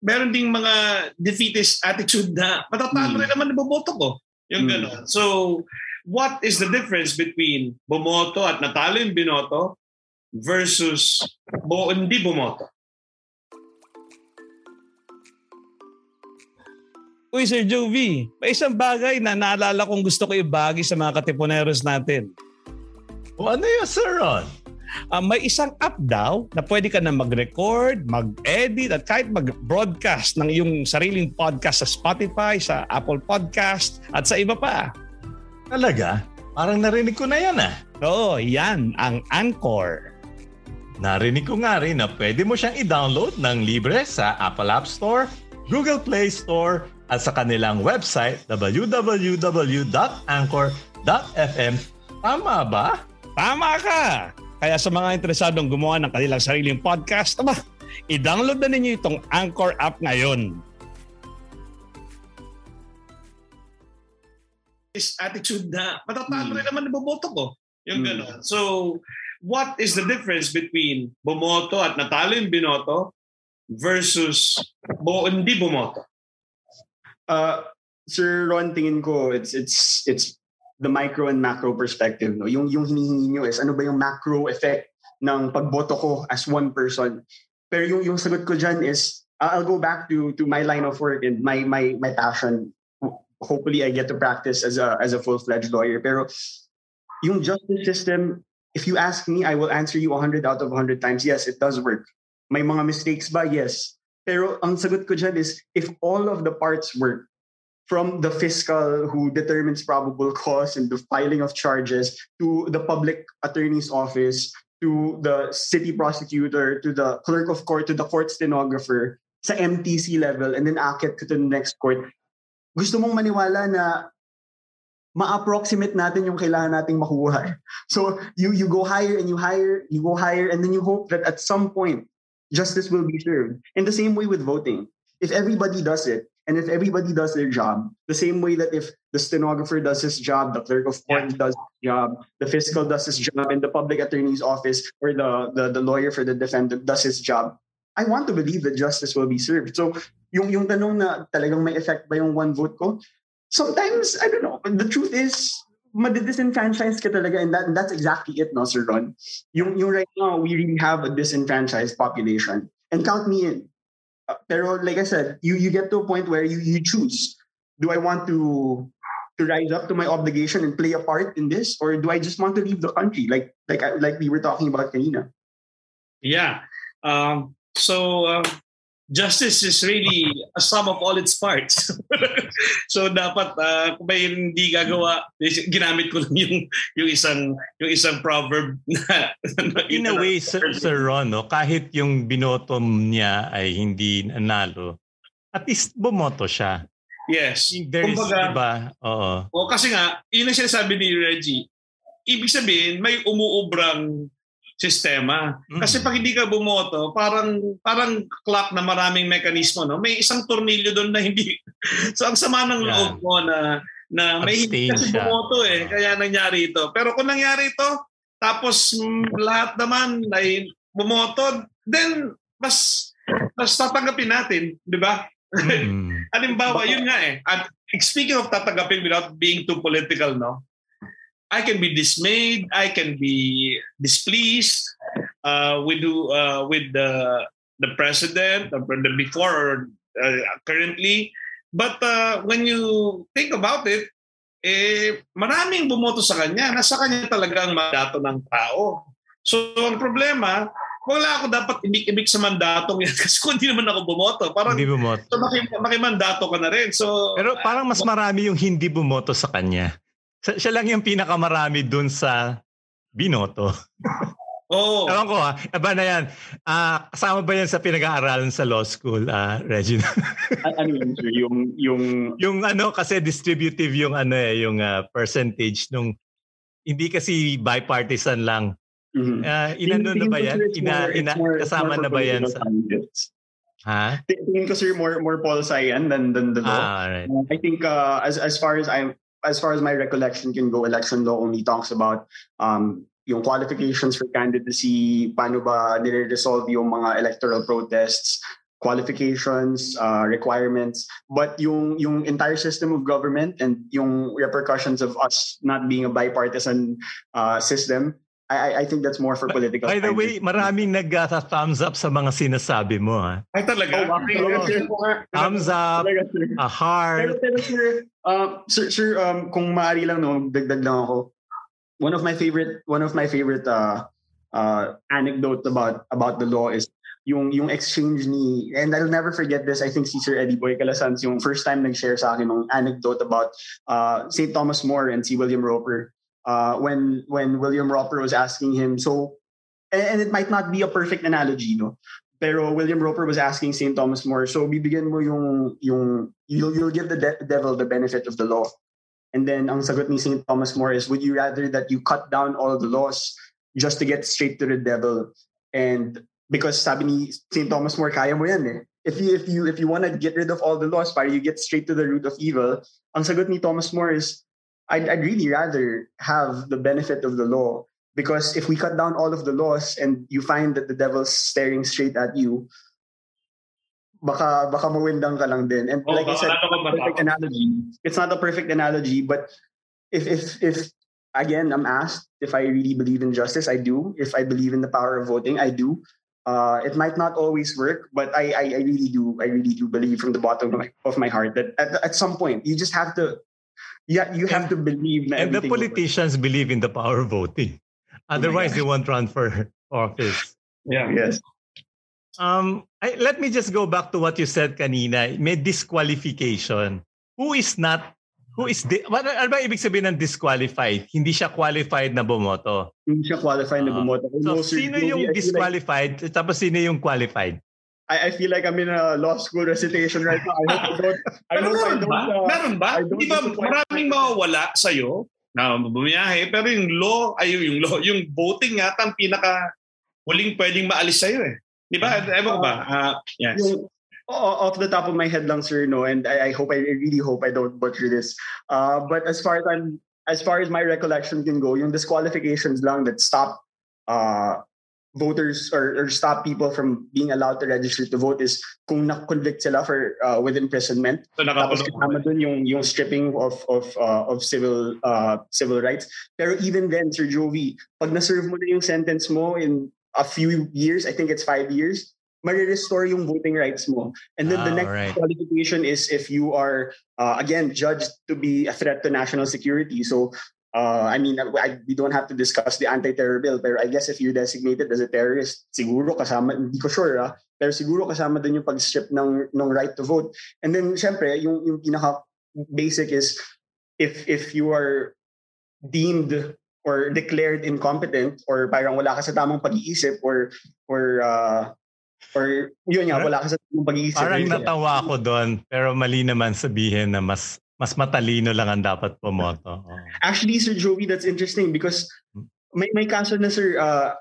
meron ding mga defeatist attitude na matatalo hmm. rin naman na bumoto ko. Yung hmm. gano'n. So, what is the difference between bumoto at natalo yung binoto versus bo, hindi bumoto? Uy, Sir Jovi, may isang bagay na naalala kong gusto ko ibagi sa mga katipuneros natin. O ano yun, Sir Ron? Uh, may isang app daw na pwede ka na mag-record, mag-edit at kahit mag-broadcast ng iyong sariling podcast sa Spotify, sa Apple Podcast at sa iba pa. Talaga? Parang narinig ko na yan ah. Oo, yan ang Anchor. Narinig ko nga rin na pwede mo siyang i-download ng libre sa Apple App Store, Google Play Store at sa kanilang website www.anchor.fm. Tama ba? Tama ka! Kaya sa mga interesadong gumawa ng kanilang sariling podcast, aba, i-download na ninyo itong Anchor app ngayon. This attitude na matatalo hmm. rin naman boboto ko. Yung hmm. gano'n. So, what is the difference between bumoto at natalo yung binoto versus bo, hindi bumoto? Uh, Sir Ron, tingin ko, it's, it's, it's the micro and macro perspective. No? Yung, yung hinihingi nyo is ano ba yung macro effect ng pagboto ko as one person. Pero yung, yung sagot ko dyan is, I'll go back to to my line of work and my my my passion. Hopefully, I get to practice as a as a full fledged lawyer. Pero yung justice system, if you ask me, I will answer you 100 out of 100 times. Yes, it does work. May mga mistakes ba? Yes. Pero ang sagot ko dyan is, if all of the parts work, from the fiscal who determines probable cause and the filing of charges to the public attorney's office to the city prosecutor to the clerk of court to the court stenographer sa MTC level and then akit to the next court. Gusto mong maniwala na ma-approximate natin yung kailangan nating makuha. So you you go higher and you higher, you go higher and then you hope that at some point justice will be served. In the same way with voting. If everybody does it, and if everybody does their job, the same way that if the stenographer does his job, the clerk of court yeah. does his job, the fiscal does his job, and the public attorney's office or the, the, the lawyer for the defendant does his job, I want to believe that justice will be served. So, yung, yung tanong na talagang may effect ba yung one vote ko? Sometimes, I don't know. The truth is, madidisenfranchise ka talaga and that, that's exactly it, no, Sir Ron? Yung, yung right now, we really have a disenfranchised population. And count me in pero like I said, you you get to a point where you you choose. Do I want to to rise up to my obligation and play a part in this, or do I just want to leave the country, like like like we were talking about kanina? Yeah. Um, so uh, justice is really a sum of all its parts. so dapat uh, kung may hindi gagawa, ginamit ko lang yung yung isang yung isang proverb na, in a way Sir, Sir Ron, no, kahit yung binoto niya ay hindi nanalo, at least bumoto siya. Yes. There is, Kumbaga, diba? Oo. O kasi nga, yun ang sinasabi ni Reggie. Ibig sabihin, may umuubrang sistema. Kasi pag hindi ka bumoto, parang parang clock na maraming mekanismo, no? May isang tornilyo doon na hindi So ang sama ng loob mo na na may hindi kasi bumoto eh, kaya nangyari ito. Pero kung nangyari ito, tapos mm, lahat naman ay bumoto, then mas mas tatanggapin natin, di ba? Mm. Halimbawa, yun nga eh. At speaking of tatanggapin without being too political, no? I can be dismayed. I can be displeased uh, with uh, with the the president, the, the before or uh, currently. But uh, when you think about it, eh, maraming bumoto sa kanya. Nasa kanya talaga ang mandato ng tao. So ang problema, wala ako dapat ibig-ibig sa mandatong yan kasi kung hindi naman ako bumoto. Parang, hindi bumoto. So maki, makimandato ka na rin. So, Pero parang mas marami yung hindi bumoto sa kanya. Siya lang yung pinakamarami dun sa binoto. Oo. Oh. Ewan ko ha. Aba na yan. Uh, kasama ba yan sa pinag-aaralan sa law school, uh, Regina? ano yun, sir? Yung, yung... yung ano, kasi distributive yung ano eh, yung uh, percentage nung hindi kasi bipartisan lang. Mm-hmm. Uh, inano na ba yan? Ina, ina, kasama na ba yan sa... Ha? Tingin ko sir more more Paul Sayan than than the law. Ah, right. Uh, I think uh, as as far as I'm as far as my recollection can go, election law only talks about um, yung qualifications for candidacy, paano ba nire-resolve yung mga electoral protests, qualifications, uh, requirements, but yung yung entire system of government and yung repercussions of us not being a bipartisan uh, system, I, I think that's more for political. By the way, maraming nag-thumbs up sa mga sinasabi mo. Ha? Ay talaga? Oh, oh. Thumbs up, a heart. Pero, pero sir, uh, sir, sir um, kung maaari lang, no, dagdag lang ako. One of my favorite, one of my favorite uh, uh, anecdotes about about the law is yung yung exchange ni and I'll never forget this I think si Sir Eddie Boy Calasans yung first time nag-share sa akin ng anecdote about uh, St. Thomas More and si William Roper uh, when when William Roper was asking him. So, and, and, it might not be a perfect analogy, no. Pero William Roper was asking St. Thomas More, so bibigyan mo yung, yung you'll, you'll give the de- devil the benefit of the law. And then ang sagot ni St. Thomas More is, would you rather that you cut down all the laws just to get straight to the devil? And because sabi ni St. Thomas More, kaya mo yan eh. If you, if you, if you want to get rid of all the laws para you get straight to the root of evil, ang sagot ni Thomas More is, I'd, I'd really rather have the benefit of the law because if we cut down all of the laws and you find that the devil's staring straight at you, baka baka mawindang ka lang din. And oh, like I said, perfect analogy. It's not a perfect analogy, but if if if again I'm asked if I really believe in justice, I do. If I believe in the power of voting, I do. Uh, it might not always work, but I, I, I really do. I really do believe from the bottom of my, of my heart that at, at some point you just have to yeah, you have and, to believe. and the politicians believe in the power of voting. Otherwise, oh they won't run for office. Yeah. Yes. Um, I, let me just go back to what you said kanina. May disqualification. Who is not Who is di- what, ano ba ibig sabihin ng disqualified? Hindi siya qualified na bumoto. Hindi siya qualified uh, na bumoto. So, sino yung disqualified like, tapos sino yung qualified? I, I feel like I'm in a law school recitation right now. I hope I don't. I pero meron ba? Uh, meron ba? Di ba maraming mawawala sa'yo na bumiyahe, pero yung law, ay yung law, yung voting nga ang pinaka huling pwedeng maalis sa'yo eh. Di ba? Uh, Ewan ba? Uh, yes. Yung, off the top of my head lang, sir, no, and I, I hope, I really hope I don't butcher this. Uh, but as far as I'm, as far as my recollection can go, yung disqualifications lang that stop uh, voters or, or stop people from being allowed to register to vote is kung na-convict sila for uh, with imprisonment. So Tapos kasama dun yung yung stripping of of uh, of civil uh, civil rights. Pero even then, Sir Jovi, pag na-serve mo na yung sentence mo in a few years, I think it's five years, ma-restore yung voting rights mo. And then oh, the next right. qualification is if you are, uh, again, judged to be a threat to national security. So Uh, I mean, I, we don't have to discuss the anti-terror bill, pero I guess if you're designated as a terrorist, siguro kasama, hindi ko sure ah, pero siguro kasama din yung pag-strip ng, ng right to vote. And then, syempre, yung, yung pinaka-basic is if if you are deemed or declared incompetent or parang wala ka sa tamang pag-iisip or or uh, or yun nga, wala ka sa tamang pag-iisip. Parang natawa ako doon, pero mali naman sabihin na mas mas matalino lang ang dapat pumoto. Oh. Actually, Sir Joey, that's interesting because may may kaso na sir uh,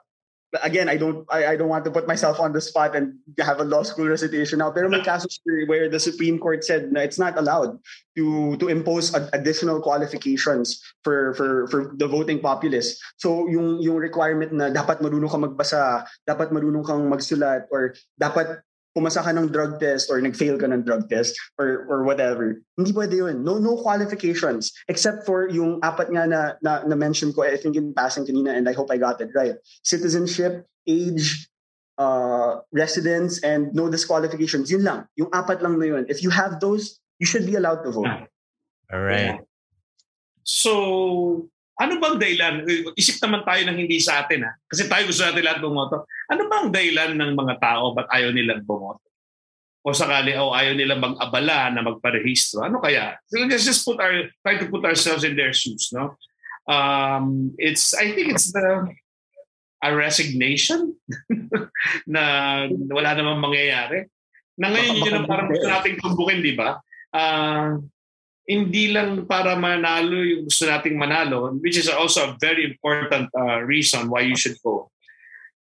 again, I don't I, I don't want to put myself on the spot and have a law school recitation now. Pero may kaso where the Supreme Court said na it's not allowed to to impose additional qualifications for for for the voting populace. So yung yung requirement na dapat marunong kang magbasa, dapat marunong kang magsulat or dapat pumasa ka ng drug test or nag-fail ka ng drug test or or whatever. Hindi pwede yun. No no qualifications except for yung apat nga na na, na mention ko I think in passing kanina and I hope I got it right. Citizenship, age, uh, residence and no disqualifications. Yun lang. Yung apat lang na yun. If you have those, you should be allowed to vote. All right. Yeah. So, ano bang dahilan? Isip naman tayo ng hindi sa atin ha. Kasi tayo gusto natin lahat bumoto. Ano bang dahilan ng mga tao ba't ayaw nilang bumoto? O sakali o ayaw nilang mag-abala na magparehistro? Ano kaya? Let's just put our, try to put ourselves in their shoes, no? Um, it's, I think it's the, a resignation na wala namang mangyayari. Na ngayon yun ang parang gusto nating tumbukin, di ba? Uh, hindi lang para manalo yung gusto nating manalo, which is also a very important uh, reason why you should vote.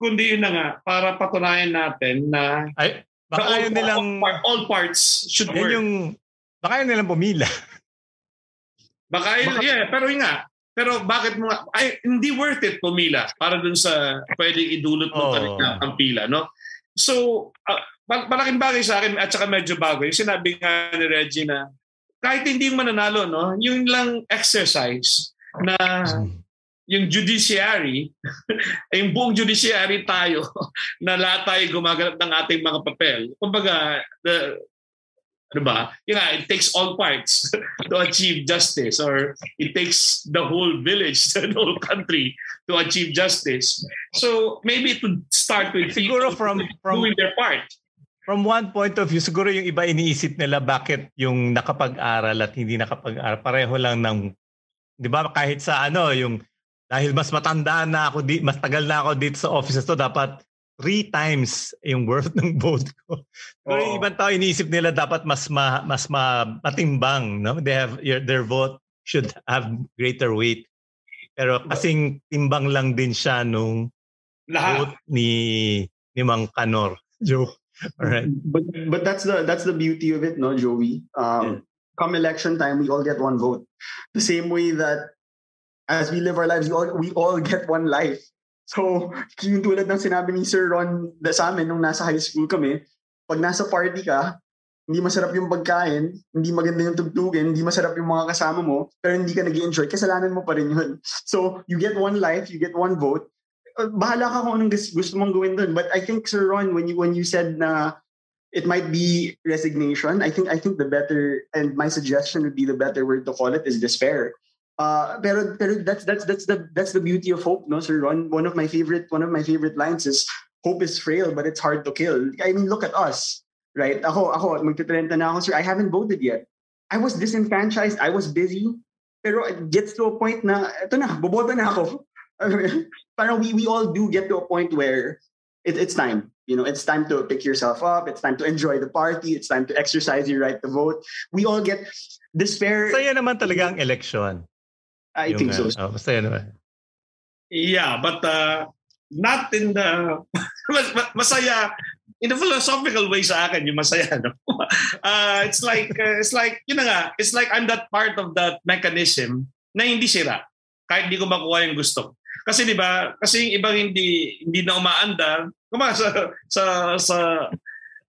Kundi yun na nga, para patunayan natin na Ay, baka all, nilang, all, all parts should work. Yung, baka yun nilang pumila. baka, yun, baka, yeah, pero yun nga, pero bakit mo ay hindi worth it pumila para dun sa pwedeng idulot mo oh. ang pila, no? So, uh, malaking bagay sa akin at saka medyo bago. Yung sinabi nga ni Reggie na kahit hindi yung mananalo, no? Yung lang exercise na yung judiciary, yung buong judiciary tayo, na lahat tayo gumaganap ng ating mga papel. Kumbaga, the, ano ba? Yung nga, it takes all parts to achieve justice or it takes the whole village, the whole country to achieve justice. So maybe to start with siguro from, from doing their part. From one point of view, siguro yung iba iniisip nila bakit yung nakapag-aral at hindi nakapag-aral, pareho lang ng, di ba, kahit sa ano, yung dahil mas matanda na ako, di, mas tagal na ako dito sa office to, dapat three times yung worth ng vote ko. Pero yung ibang tao iniisip nila dapat mas ma, mas ma, matimbang, no? They have your, their vote should have greater weight. Pero kasing timbang lang din siya nung Lahat. vote ni ni Mang Kanor. Joe. All right. But but that's the that's the beauty of it, no, Joey. Um, yeah. Come election time, we all get one vote. The same way that as we live our lives, we all, we all get one life. So, yung tulad ng sinabi ni Sir Ron sa amin nung nasa high school kami, pag nasa party ka, hindi masarap yung pagkain, hindi maganda yung tugtugin, hindi masarap yung mga kasama mo, pero hindi ka nag enjoy kasalanan mo pa rin yun. So, you get one life, you get one vote, bahala ka kung anong gusto mong gawin doon. But I think Sir Ron, when you when you said na it might be resignation, I think I think the better and my suggestion would be the better word to call it is despair. Uh, pero, pero that's that's that's the that's the beauty of hope, no, Sir Ron. One of my favorite one of my favorite lines is hope is frail, but it's hard to kill. I mean, look at us, right? Ako, ako, magtitrenta na ako, sir. I haven't voted yet. I was disenfranchised. I was busy. Pero it gets to a point na, ito na, boboto na ako. parang we, we all do get to a point where it, it's time. You know, it's time to pick yourself up. It's time to enjoy the party. It's time to exercise your right to vote. We all get despair. Masaya naman talaga ang election. I yung, think so. Uh, oh, masaya naman. Yeah, but uh, not in the masaya in the philosophical way sa akin yung masaya no uh, it's like uh, it's like yun na nga it's like I'm that part of that mechanism na hindi sira kahit di ko makuha yung gusto kasi di ba, kasi yung ibang hindi hindi na umaandar, kuma sa sa sa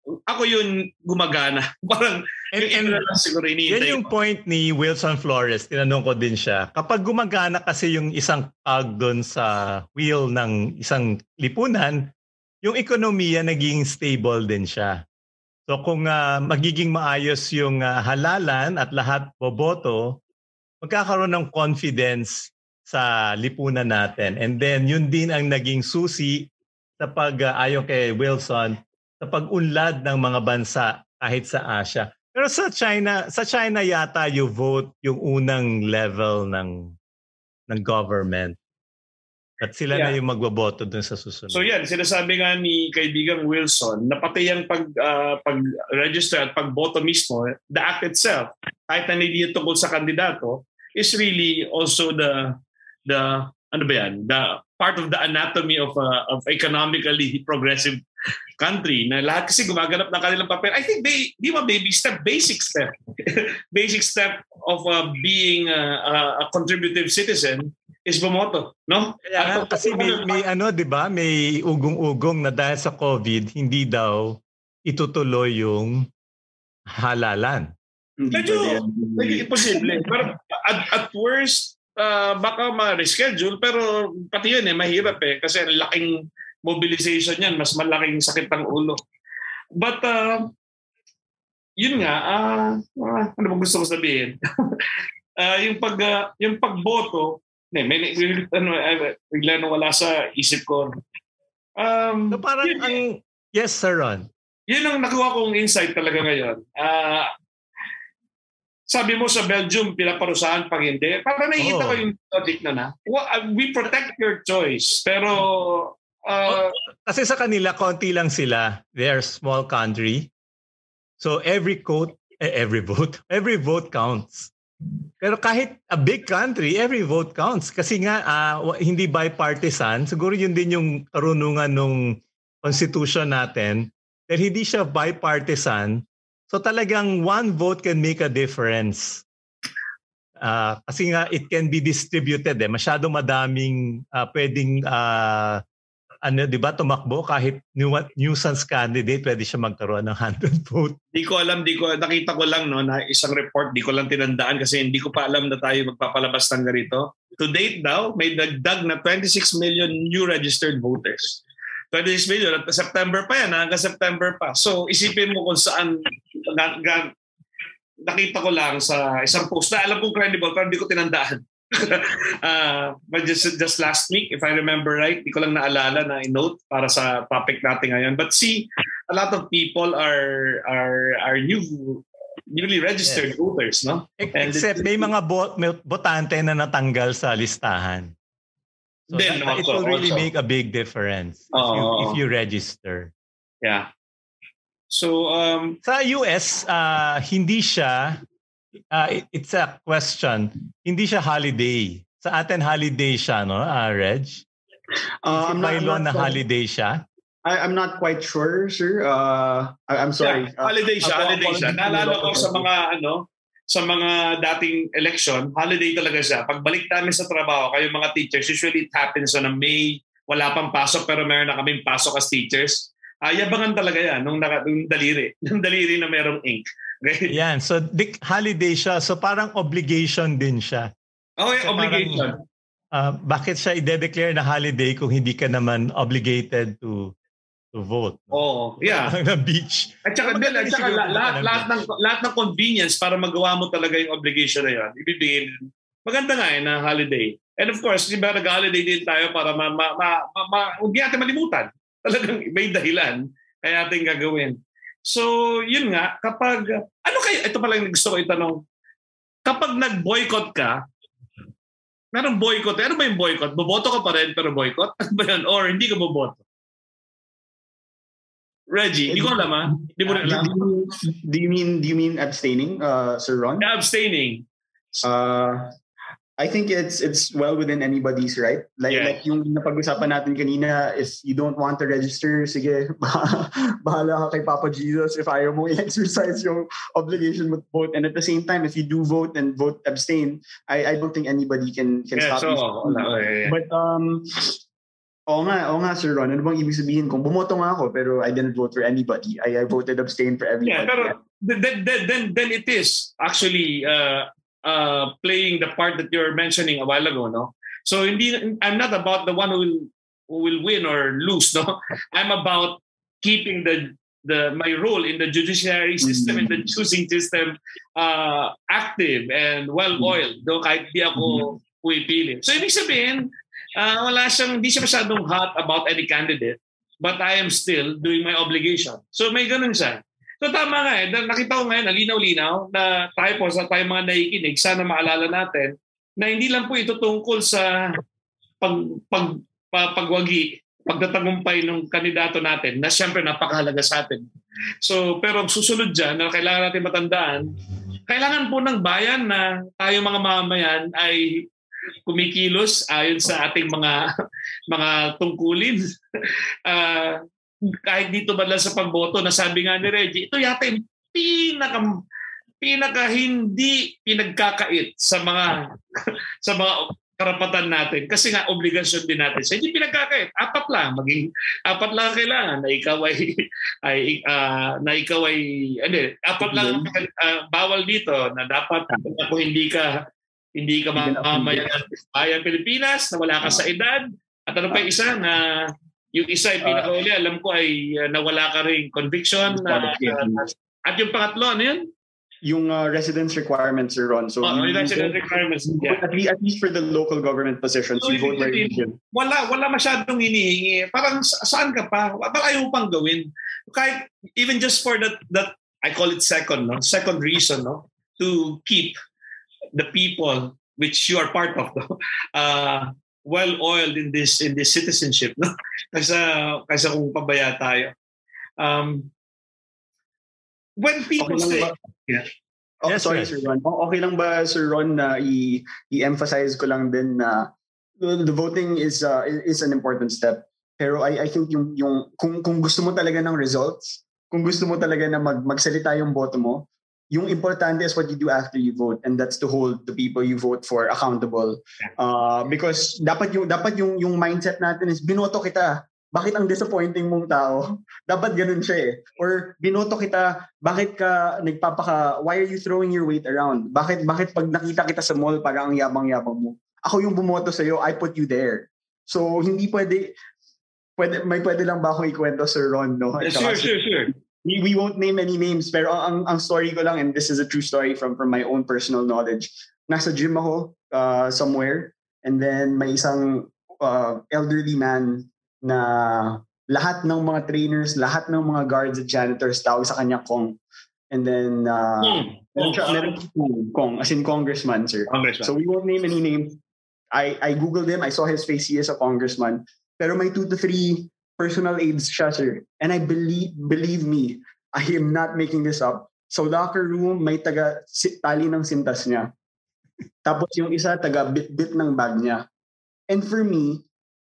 ako yun gumagana. Parang and, and, siguro iniintay Yan yung point ni Wilson Flores, tinanong ko din siya. Kapag gumagana kasi yung isang cog doon sa wheel ng isang lipunan, yung ekonomiya naging stable din siya. So kung uh, magiging maayos yung uh, halalan at lahat boboto, magkakaroon ng confidence sa lipunan natin. And then yun din ang naging susi sa pag uh, ayon kay Wilson sa pag-unlad ng mga bansa kahit sa Asia. Pero sa China, sa China yata you vote yung unang level ng ng government. At sila yeah. na yung magboboto dun sa susunod. So yan, sinasabi nga ni kaibigang Wilson na pati yung pag, uh, pag-register at pagboto mismo, the act itself, kahit na hindi tungkol sa kandidato, is really also the the ano ba yan, the part of the anatomy of a, of economically progressive country na lahat kasi gumaganap ng kanilang papel. I think they, di ba baby step, basic step, basic step of uh, being uh, a contributive citizen is bumoto, no? Kaya kasi may, may ano, 'di ba? May ugong-ugong na dahil sa COVID, hindi daw itutuloy yung halalan. Medyo, medyo imposible. Pero at, at worst, uh, baka ma-reschedule pero pati yun eh mahirap eh kasi laking mobilization yan mas malaking sakit ng ulo. But uh, yun nga uh, uh, ano ba gusto ko sabihin? Uh, yung pag uh, yung pagboto ne may, may ano bigla nang wala sa isip ko. Um so parang yun, ang yes sir Ron. Yun ang nakuha kong insight talaga ngayon. Uh, sabi mo sa Belgium, pinaparusahan pag hindi. Para nakikita oh. ko yung logic na na. Uh, we protect your choice. Pero... Uh, Kasi sa kanila, konti lang sila. They are small country. So every vote, eh, every vote, every vote counts. Pero kahit a big country, every vote counts. Kasi nga, uh, hindi bipartisan. Siguro yun din yung karunungan ng constitution natin. Dahil hindi siya bipartisan, So talagang one vote can make a difference. Uh, kasi nga it can be distributed eh. Masyado madaming uh, pwedeng uh, ano, di ba, tumakbo kahit new, nuisance candidate, pwede siya magkaroon ng 100 vote. Di ko alam, di ko, nakita ko lang no, na isang report, di ko lang tinandaan kasi hindi ko pa alam na tayo magpapalabas ng ganito. To date daw, may dagdag na 26 million new registered voters. 26 million at September pa yan, hanggang September pa. So isipin mo kung saan na, na, nakita ko lang sa isang post na alam kong credible pero hindi ko tinandaan. uh, but just, just last week, if I remember right, di ko lang naalala na i-note para sa topic natin ngayon. But see, a lot of people are are are new newly registered yes. voters, no? Except may mga bot, may botante na natanggal sa listahan. So Then, that, it will really also. make a big difference if, you, if you register. Yeah. So um sa US uh, hindi siya uh, it's a question. Hindi siya holiday. Sa atin holiday siya, no, uh, Reg? Uh, I'm not, law na holiday siya? I, I'm not quite sure, sir. Uh, I, I'm sorry. Yeah, holiday siya, uh, holiday siya. Naalala ko sa mga ano, sa mga dating election, holiday talaga siya. Pagbalik namin sa trabaho, kayo mga teachers, usually it happens on a May, wala pang pasok pero meron na kaming pasok as teachers. Uh, yabangan talaga yan nung, naka, nung daliri. Nung daliri na merong ink. Yan. So, di, holiday siya. So, parang obligation din siya. Okay, so, obligation. Parang, uh, bakit siya i-declare na holiday kung hindi ka naman obligated to to vote? Oo, oh, yeah. na beach. At saka, din, at saka lahat, lahat, ng, lahat ng convenience para magawa mo talaga yung obligation na yan, ibibigay Maganda nga eh na holiday. And of course, di ba nag-holiday din tayo para ma, ma, ma, ma, ma, hindi natin malimutan. Talagang may dahilan kaya natin gagawin. So, yun nga, kapag, ano kaya, ito pala yung gusto ko itanong, kapag nag-boycott ka, merong boycott, ano ba yung boycott? Boboto ka pa rin pero boycott? Ano ba yan? Or hindi ka boboto? Reggie, hindi ko alam ha. Hindi mo rin alam. Do you mean, do you mean abstaining, uh, Sir Ron? Yeah, abstaining. Uh, I think it's it's well within anybody's right. Like yeah. like yung napag-usapan natin kanina, if you don't want to register, sige, bahala ka kay Papa Jesus if ayaw mo i-exercise yung obligation with to vote. And at the same time, if you do vote and vote abstain, I I don't think anybody can can yeah, stop so, you. Oh, yeah. But um Oo nga, oo nga, Sir Ron. Ano bang ibig sabihin kung bumoto nga ako pero I didn't vote for anybody. I, I voted abstain for everybody. Yeah, pero then, then, then, then it is actually uh, uh, playing the part that you're mentioning a while ago, no? So hindi, I'm not about the one who will who will win or lose, no? I'm about keeping the the my role in the judiciary system mm-hmm. and the choosing system uh, active and well-oiled, mm-hmm. no? Kahit di ako mm-hmm. pumipili. So ibig sabihin, uh, wala siyang, hindi siya masyadong hot about any candidate, but I am still doing my obligation. So may ganun siya. So tama nga eh. Nakita ko ngayon, alinaw-linaw na tayo po sa tayo mga nakikinig, sana maalala natin na hindi lang po ito tungkol sa pag, pag, pag, pagwagi, pagtatagumpay ng kandidato natin na siyempre napakahalaga sa atin. So, pero susunod dyan na kailangan natin matandaan, kailangan po ng bayan na tayo mga mamayan ay kumikilos ayon sa ating mga mga tungkulin. uh, kahit dito ba lang sa pagboto, nasabi nga ni Reggie, ito yata yung pinaka pinaka hindi pinagkakait sa mga sa mga karapatan natin. Kasi nga obligasyon din natin. So hindi pinagkakait, apat lang. Maging apat lang kailangan na ikaw ay ay uh, na ikaw ay ano, apat lang uh, bawal dito na dapat kung hindi ka hindi ka mamamayan ng bayan Pilipinas, na wala ka sa edad, at ano pa isa na yung isa, yung ah. pinakauli, alam ko ay uh, nawala ka rin conviction. Na, uh, at yung pangatlo, ano yun? Yung uh, residence requirements, Sir Ron. So, oh, yung residence requirements. Yeah. At, least, at least for the local government positions, so, you vote where you Wala, wala masyadong hinihingi. Parang saan ka pa? Parang ayaw pang gawin. Kahit, even just for that, that I call it second, no? Second reason, no? To keep the people which you are part of, no? uh, well oiled in this in this citizenship no kaysa kaysa kung pabaya tayo um when people okay say ba? yeah Oh, yes, sorry, Sir Ron. Okay lang ba, Sir Ron, na i- i-emphasize ko lang din na the voting is uh, is an important step. Pero I, I think yung, yung kung, kung gusto mo talaga ng results, kung gusto mo talaga na mag, magsalita yung boto mo, yung importante is what you do after you vote and that's to hold the people you vote for accountable uh, because dapat yung dapat yung yung mindset natin is binoto kita bakit ang disappointing mong tao? Dapat ganun siya eh. Or binoto kita, bakit ka nagpapaka, why are you throwing your weight around? Bakit, bakit pag nakita kita sa mall, parang ang yabang-yabang mo? Ako yung bumoto sa'yo, I put you there. So, hindi pwede, pwede may pwede lang ba akong ikwento, Sir Ron? No? Yeah, sure, sure, sure. We, we won't name any names, pero ang, ang story ko lang, and this is a true story from, from my own personal knowledge, nasa gym ako uh, somewhere, and then may isang uh, elderly man na lahat ng mga trainers, lahat ng mga guards at janitors tawag sa kanya Kong. And then, uh, hmm. meron siya, meron Kong, as in congressman, sir. Congressman. So we won't name any names. I, I googled him, I saw his face, he is a congressman. Pero may two to three personal aides siya, sir. And I believe, believe me, I am not making this up. So locker room, may taga tali ng sintas niya. Tapos yung isa, taga bit-bit ng bag niya. And for me,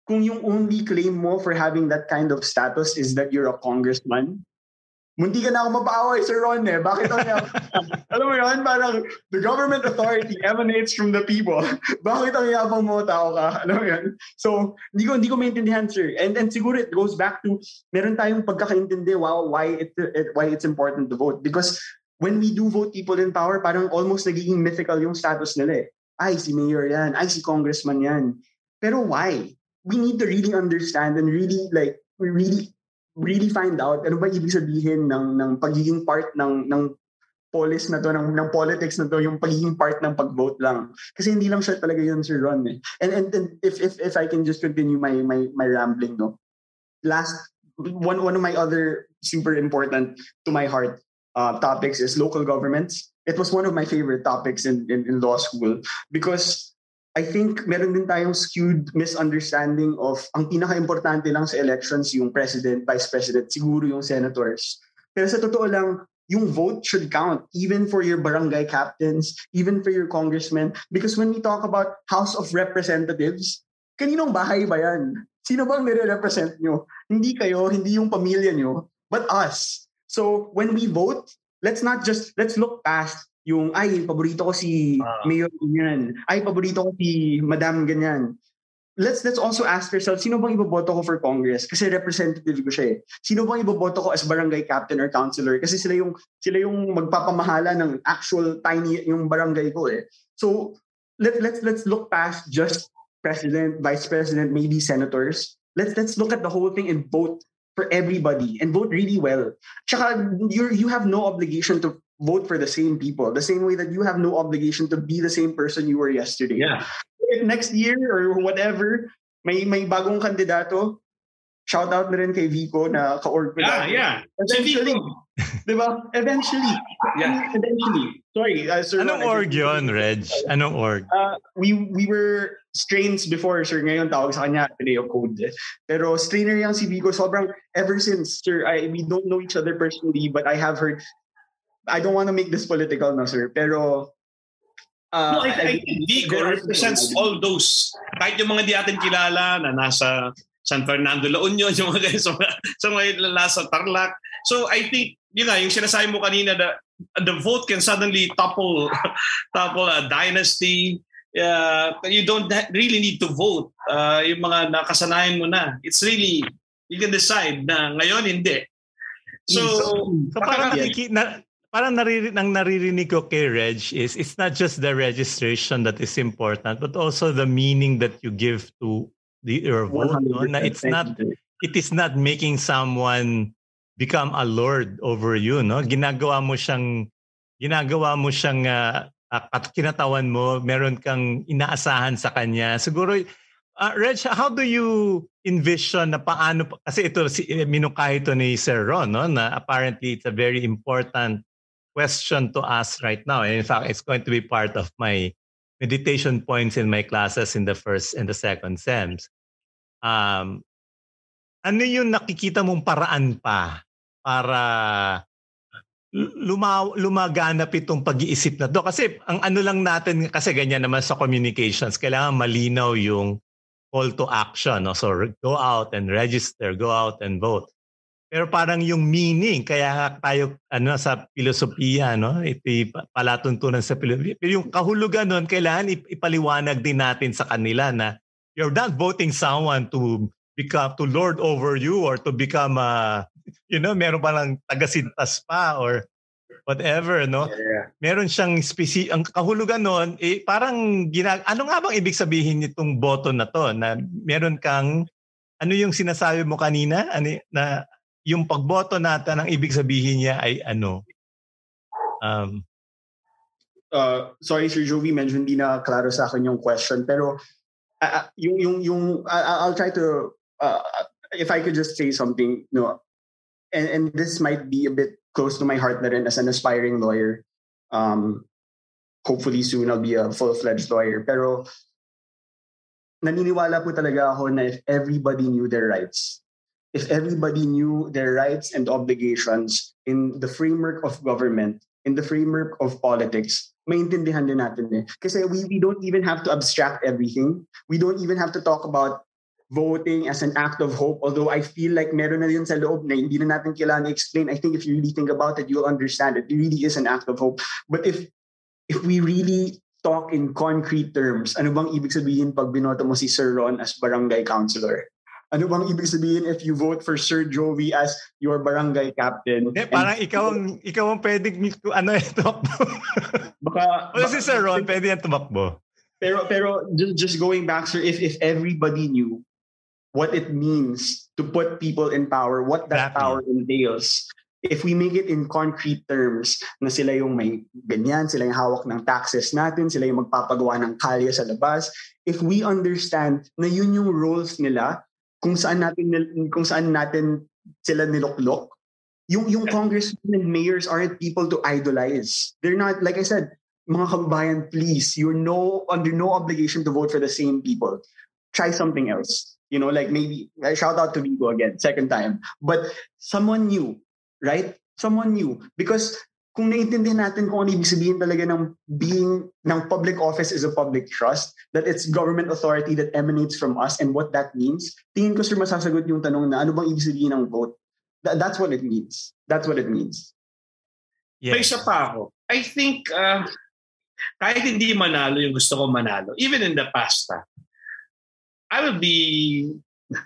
kung yung only claim mo for having that kind of status is that you're a congressman, munti ka na ako mapaaway, Sir Ron eh. Bakit ang Alam mo yun, parang the government authority emanates from the people. Bakit ang yabang mo tao ka? Alam mo yun? So, hindi ko, hindi ko maintindihan, sir. And, and siguro it goes back to, meron tayong pagkakaintindi, wow, why, it, it, why it's important to vote. Because when we do vote people in power, parang almost nagiging mythical yung status nila eh. Ay, si mayor yan. Ay, si congressman yan. Pero why? we need to really understand and really like we really really find out ano ba ibig sabihin ng ng pagiging part ng ng polis na to ng, ng politics na to yung pagiging part ng pag-vote lang? Kasi hindi lang siya talaga yun Sir Ron eh. and, and and if if if I can just continue my my my rambling no? Last one one of my other super important to my heart uh, topics is local governments. It was one of my favorite topics in, in, in law school because I think meron din tayong skewed misunderstanding of ang pinaka-importante lang sa elections yung president, vice president, siguro yung senators. Pero sa totoo lang, yung vote should count even for your barangay captains, even for your congressmen. Because when we talk about House of Representatives, kaninong bahay ba yan? Sino bang nire-represent nyo? Hindi kayo, hindi yung pamilya nyo, but us. So when we vote, let's not just, let's look past yung, ay, paborito ko si uh, Mayor ganyan. Ay, paborito ko si Madam ganyan. Let's let's also ask ourselves, sino bang iboboto ko for Congress? Kasi representative ko siya eh. Sino bang iboboto ko as barangay captain or councilor? Kasi sila yung sila yung magpapamahala ng actual tiny yung barangay ko eh. So let let's let's look past just president, vice president, maybe senators. Let's let's look at the whole thing and vote for everybody and vote really well. Tsaka you you have no obligation to vote for the same people, the same way that you have no obligation to be the same person you were yesterday. Yeah. If next year or whatever, may may bagong kandidato, shout out na rin kay Vico na ka-org ko. Yeah, yeah. Eventually. di ba? Eventually. Yeah. Eventually. Sorry. Uh, sir, Anong org yun, Reg? Anong org? Uh, we we were strains before, sir. Ngayon tawag sa kanya Ateneo Code. Pero strainer yang si Vico. Sobrang ever since, sir, I, we don't know each other personally, but I have heard I don't want to make this political, no, sir. Pero Uh, no, I, I think Vico represents all those. Kahit yung mga di atin kilala na nasa San Fernando La Union, yung mga sa, sa mga nasa Tarlac. So I think, yun nga, yung sinasabi mo kanina, the, the vote can suddenly topple topple a dynasty. Uh, you don't really need to vote. Uh, yung mga nakasanayan mo na. It's really, you can decide na ngayon hindi. So, so, so parang nakiki, na, parang naririnig, ang naririnig ko kay Reg is it's not just the registration that is important but also the meaning that you give to the your vote no? na it's not it is not making someone become a lord over you no? Ginagawa mo siyang ginagawa mo siyang uh, at kinatawan mo meron kang inaasahan sa kanya. Siguro uh, Reg how do you envision na paano kasi ito si minukay ito ni Sir Ron no? Na apparently it's a very important question to ask right now. And in fact, it's going to be part of my meditation points in my classes in the first and the second SEMs. Um, ano yung nakikita mong paraan pa para luma, lumaganap itong pag-iisip na to? Kasi ang ano lang natin, kasi ganyan naman sa communications, kailangan malinaw yung call to action. No? So go out and register, go out and vote. Pero parang yung meaning, kaya tayo ano sa filosofiya, no? Ito palatuntunan sa filosofiya. Pero yung kahulugan nun, kailangan ipaliwanag din natin sa kanila na you're not voting someone to become to lord over you or to become a you know meron pa lang tagasintas pa or whatever no yeah. meron siyang speci ang kahulugan noon eh parang ginag ano nga bang ibig sabihin nitong boto na to na meron kang ano yung sinasabi mo kanina ano na yung pagboto natin ang ibig sabihin niya ay ano um uh, sorry Sir Jovi, medyo hindi na klaro sa akin yung question. Pero uh, yung, yung, yung, uh, I'll try to, uh, if I could just say something, no, and, and this might be a bit close to my heart na rin as an aspiring lawyer. Um, hopefully soon I'll be a full-fledged lawyer. Pero naniniwala po talaga ako na if everybody knew their rights, if everybody knew their rights and obligations in the framework of government, in the framework of politics, maintindihan din natin eh. Kasi we, we don't even have to abstract everything. We don't even have to talk about voting as an act of hope. Although I feel like meron na yun sa loob na hindi na natin kailangan explain. I think if you really think about it, you'll understand it. It really is an act of hope. But if if we really talk in concrete terms, ano bang ibig sabihin pag binoto mo si Sir Ron as barangay councilor? Ano bang ibig sabihin if you vote for Sir Jovi as your barangay captain? Hindi, parang ikaw ang, ikaw ang pwedeng ano, tumakbo. baka, Wala si Sir Ron, pwede yan tumakbo. Pero, pero just, just going back, sir, if, if everybody knew what it means to put people in power, what that exactly. power entails, if we make it in concrete terms na sila yung may ganyan, sila yung hawak ng taxes natin, sila yung magpapagawa ng kalye sa labas, if we understand na yun yung roles nila, kung saan natin kung saan natin sila niloklok. Yung yung congressmen and mayors aren't people to idolize. They're not like I said, mga kababayan, please, you're no under no obligation to vote for the same people. Try something else. You know, like maybe I shout out to Vigo again, second time. But someone new, right? Someone new. Because kung naiintindihan natin kung ano ibig sabihin talaga ng being ng public office is a public trust, that it's government authority that emanates from us and what that means, tingin ko sir masasagot yung tanong na ano bang ibig sabihin ng vote? Th- that's what it means. That's what it means. Yeah. May isa pa ako. I think uh, kahit hindi manalo yung gusto ko manalo, even in the past, uh, I will be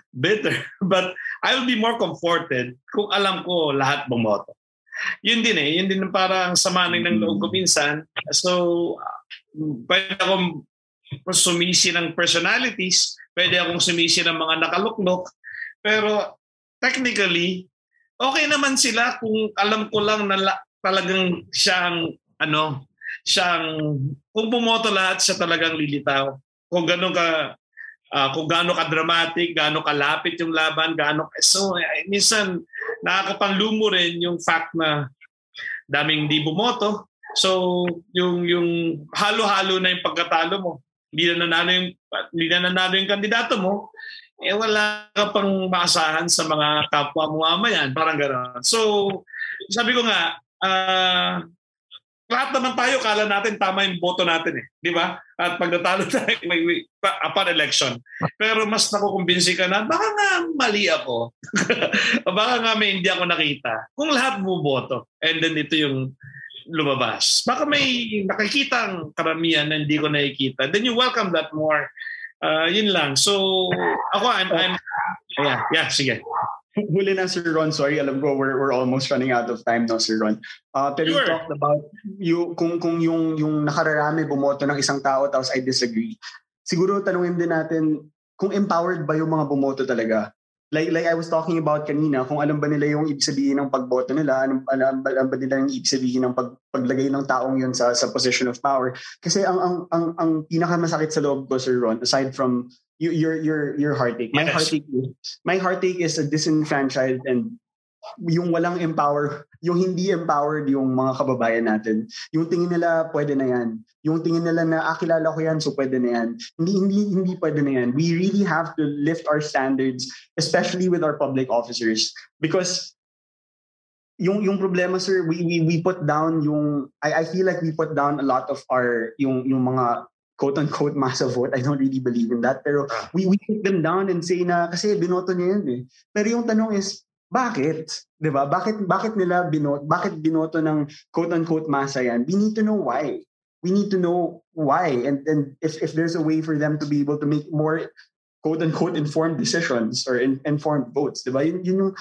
bitter, but I will be more comforted kung alam ko lahat bumoto yun din eh. Yun din parang samanin ng loob ko minsan. So, pwede akong sumisi ng personalities, pwede akong sumisi ng mga nakaluklok, pero technically, okay naman sila kung alam ko lang na la, talagang siyang ano, siyang kung bumoto lahat siya talagang lilitaw. Kung gano'n ka uh, kung gaano ka dramatic, gaano kalapit yung laban, gaano so eh, minsan nakakapanlumo rin yung fact na daming di bumoto. So yung yung halo-halo na yung pagkatalo mo. Hindi na nanalo yung hindi na nanalo yung kandidato mo. Eh wala ka pang maasahan sa mga kapwa mo mamayan. Parang gano'n. So sabi ko nga, uh, lahat naman tayo kala natin tama yung boto natin eh, di ba? At pag natalo tayo may, may upon election. Pero mas nakukumbinsi ka na baka nga mali ako. baka nga may hindi ako nakita. Kung lahat mo boto and then ito yung lumabas. Baka may nakikitang karamihan na hindi ko nakikita. Then you welcome that more. Uh, yun lang. So, ako, I'm, I'm yeah, yeah, sige. Huli na Sir Ron, sorry, alam ko we're, we're almost running out of time now Sir Ron. Uh, pero sure. you talked about you, kung, kung yung, yung nakararami bumoto ng isang tao tapos I disagree. Siguro tanungin din natin kung empowered ba yung mga bumoto talaga. Like, like I was talking about kanina, kung alam ba nila yung ibig sabihin ng pagboto nila, alam, alam, alam ba nila yung ibig sabihin ng pag, paglagay ng taong yun sa, sa position of power. Kasi ang, ang, ang, ang pinakamasakit sa loob ko, Sir Ron, aside from your your your heartache. My yes. heartache my heartache is a disenfranchised and yung walang empower, yung hindi empowered yung mga kababayan natin. Yung tingin nila pwede na yan. Yung tingin nila na ah, kilala ko yan so pwede na yan. Hindi hindi hindi pwede na yan. We really have to lift our standards especially with our public officers because yung yung problema sir we we we put down yung I I feel like we put down a lot of our yung yung mga quote unquote massive vote. I don't really believe in that. Pero ah. we, we put them down and say na kasi binoto niya yun eh. Pero yung tanong is, bakit? ba? Bakit bakit nila binoto? Bakit binoto ng quote unquote masa yan? We need to know why. We need to know why and and if if there's a way for them to be able to make more quote-unquote informed decisions or in, informed votes. Diba? Yun, yun yung,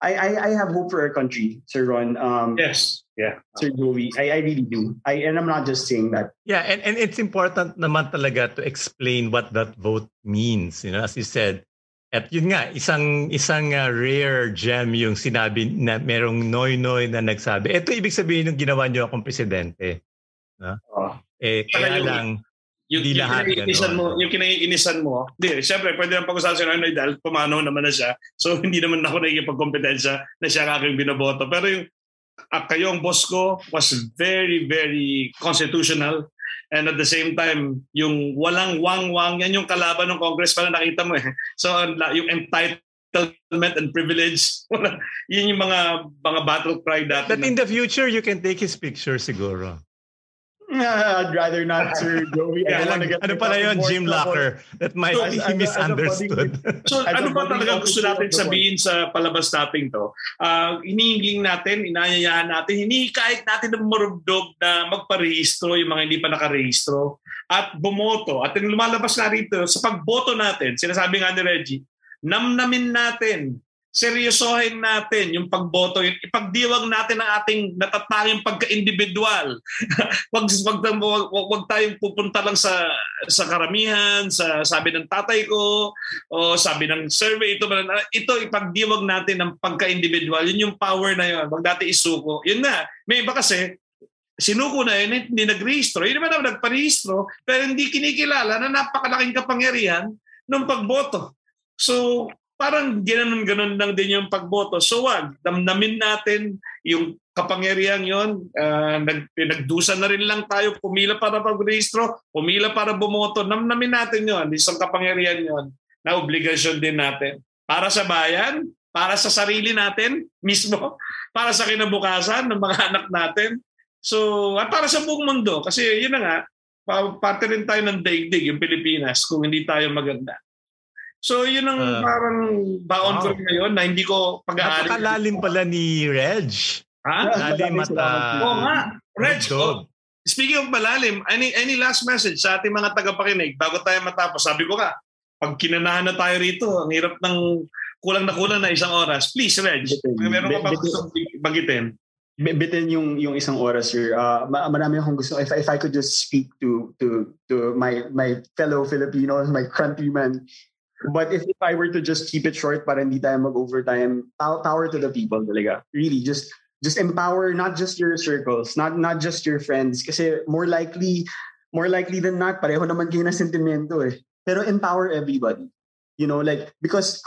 I, I, I have hope for our country, Sir Ron. Um, yes. Yeah. Sir Joey. I, I really do. I, and I'm not just saying that. Yeah, and, and it's important naman talaga to explain what that vote means. You know, as you said, at yun nga, isang isang uh, rare gem yung sinabi na merong noy-noy na nagsabi. Ito ibig sabihin ng ginawa niyo akong presidente. No? Oh. Eh, kaya lang, yung, hindi yung lahat kinaiinisan mo, yung kinaiinisan mo, di, syempre, pwede lang pag-usapan si Noy dahil pumanaw naman na siya. So, hindi naman ako nakikipagkompetensya na siya ang aking binoboto. Pero yung uh, kayo ang boss ko was very, very constitutional And at the same time, yung walang wang-wang, yan yung kalaban ng Congress pala nakita mo eh. So yung entitlement and privilege, yun yung mga mga battle cry dati. But in the future, you can take his picture siguro. I'd rather not, Sir Joey. yeah, lang, ano pala yun, Jim Locker? That might so, be misunderstood. so ano ba talaga gusto natin sabihin sa palabas natin to? Uh, iniingling natin, inayayaan natin, hinihikayat natin ng marubdog na magparehistro yung mga hindi pa nakarehistro at bumoto. At yung lumalabas na rito, sa pagboto natin, sinasabi nga ni Reggie, namnamin natin seryosohin natin yung pagboto, yun, ipagdiwang natin ang ating natatanging pagka-individual. wag, wag, wag, wag tayong pupunta lang sa sa karamihan, sa sabi ng tatay ko, o sabi ng survey, ito, ito ipagdiwang natin ang pagka-individual. Yun yung power na yun. Wag natin isuko. Yun na. May iba kasi, sinuko na yun, hindi nag-rehistro. Yun naman naman nagparehistro, pero hindi kinikilala na napakalaking kapangyarihan ng pagboto. So, parang ganoon-ganon lang din yung pagboto. So wag, damdamin natin yung kapangyarihan yon. Uh, nag, nagdusa na rin lang tayo, pumila para pag-rehistro, pumila para bumoto. Namnamin natin yon. Isang kapangyarihan yon na obligasyon din natin. Para sa bayan, para sa sarili natin mismo, para sa kinabukasan ng mga anak natin. So, at para sa buong mundo. Kasi yun na nga, parte rin tayo ng daigdig, yung Pilipinas, kung hindi tayo maganda. So yun ang uh, parang baon wow. ko ngayon na hindi ko pag-aari. Napakalalim pala ni Reg. Ha? Lalim at uh, Oo nga. Reg, oh, speaking of malalim, any, any last message sa ating mga tagapakinig bago tayo matapos? Sabi ko ka, pag kinanahan na tayo rito, ang hirap ng kulang na kulang na isang oras. Please, Reg, meron ka pa gusto bagitin bitin yung yung isang oras sir uh, marami akong gusto if, if I could just speak to to to my my fellow Filipinos my countrymen But if, if I were to just keep it short para hindi tayo mag-overtime, power to the people talaga. Really, just just empower not just your circles, not not just your friends. Kasi more likely, more likely than not, pareho naman kayo na sentimento eh. Pero empower everybody. You know, like, because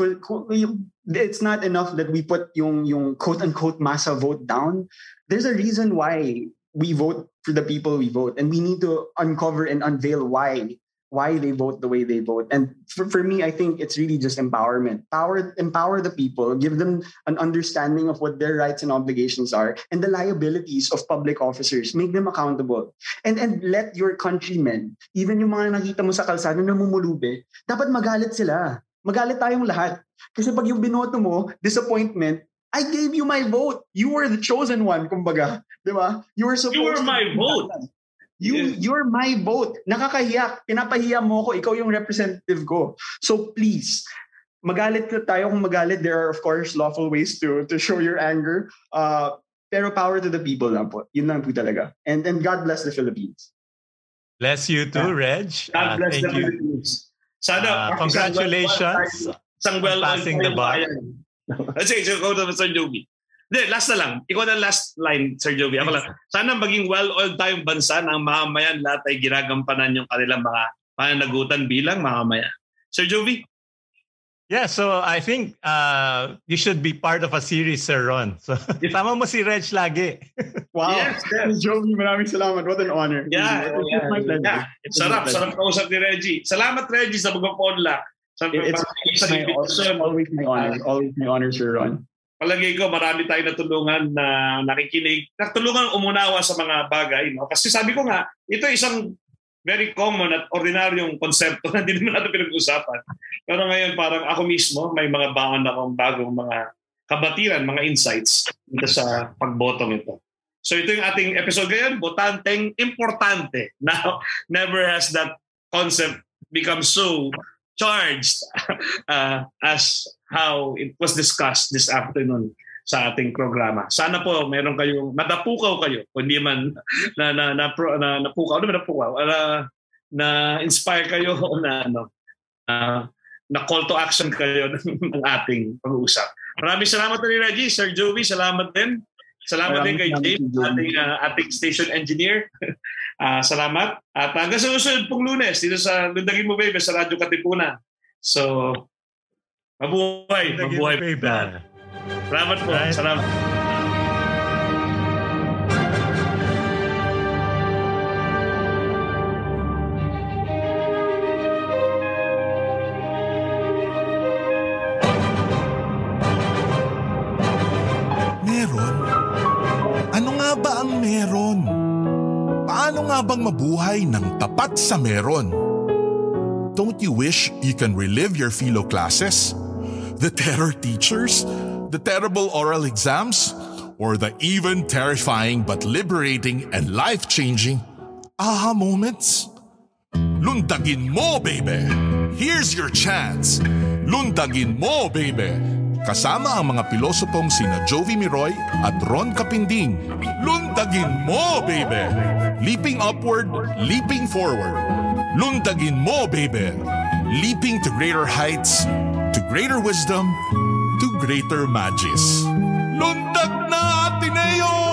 it's not enough that we put yung, yung quote-unquote massa vote down. There's a reason why we vote for the people we vote. And we need to uncover and unveil why why they vote the way they vote. And for, for me, I think it's really just empowerment. Power, empower the people, give them an understanding of what their rights and obligations are and the liabilities of public officers. Make them accountable. And and let your countrymen, even yung mga nakita mo sa kalsada na mumulube, dapat magalit sila. Magalit tayong lahat. Kasi pag yung binoto mo, disappointment, I gave you my vote. You were the chosen one, kumbaga. Di ba? You were supposed You were my vote. You, yeah. You're my vote. Nakakahiya. Pinapahiya mo ako. Ikaw yung representative ko. So please, magalit ka tayo kung magalit. There are, of course, lawful ways to to show your anger. Uh, pero power to the people lang po. Yun lang po talaga. And then God bless the Philippines. Bless you too, Reg. God uh, bless the you. Philippines. Sana, uh, congratulations. Isang well passing the bar. Sige, sige, go to Mr. Joby. Hindi, last na lang. Ikaw na last line, Sir Joby. Ako lang. Sana maging well-oiled tayong bansa na ang mamamayan lahat ay ginagampanan yung kanilang mga pananagutan bilang mamamayan. Sir Joby? Yeah, so I think uh, you should be part of a series, Sir Ron. So, tama mo si Reg lagi. wow. Yes, yes. Joby, maraming salamat. What an honor. Yeah, it's, yeah, my pleasure. Yeah. It's sarap, sarap kausap ni Reggie. Salamat, Reggie, sa mga podla. Sa it's, it's my, always my honor. Always my honor, Sir Ron palagay ko marami tayong natulungan na nakikinig, natulungan umunawa sa mga bagay. No? Kasi sabi ko nga, ito isang very common at ordinaryong konsepto na hindi naman natin pinag-usapan. Pero ngayon parang ako mismo, may mga baon akong bagong mga kabatiran, mga insights dito sa pagbotong ito. So ito yung ating episode ngayon, botanteng importante. Now, never has that concept become so charged uh, as how it was discussed this afternoon sa ating programa. Sana po meron kayong madapukaw kayo, hindi man na na na, na, na napukaw, ano napukaw, na, na inspire kayo na ano, uh, na call to action kayo ng ating pag-uusap. Maraming salamat rin Reggie, Sir Joey, salamat din. Salamat din kay James, ating, uh, ating station engineer. uh, salamat. At hanggang sa susunod pong lunes dito sa Lundagin Mo Baby sa Radyo Katipunan. So, mabuhay. Mabuhay. Baby. Salamat po. Right. Salamat. Paano nga bang mabuhay ng tapat sa meron? Don't you wish you can relive your philo classes? The terror teachers? the terrible oral exams, or the even terrifying but liberating and life changing aha moments? Lundagin mo, baby! Here's your chance! Lundagin mo, baby! Kasama ang mga pilosopong sina Jovi Miroy at Ron Kapinding. Lundagin mo, baby! Leaping upward, leaping forward. Lundagin mo, baby! Leaping to greater heights, to greater wisdom, to greater magis. Lundag na, Ateneo!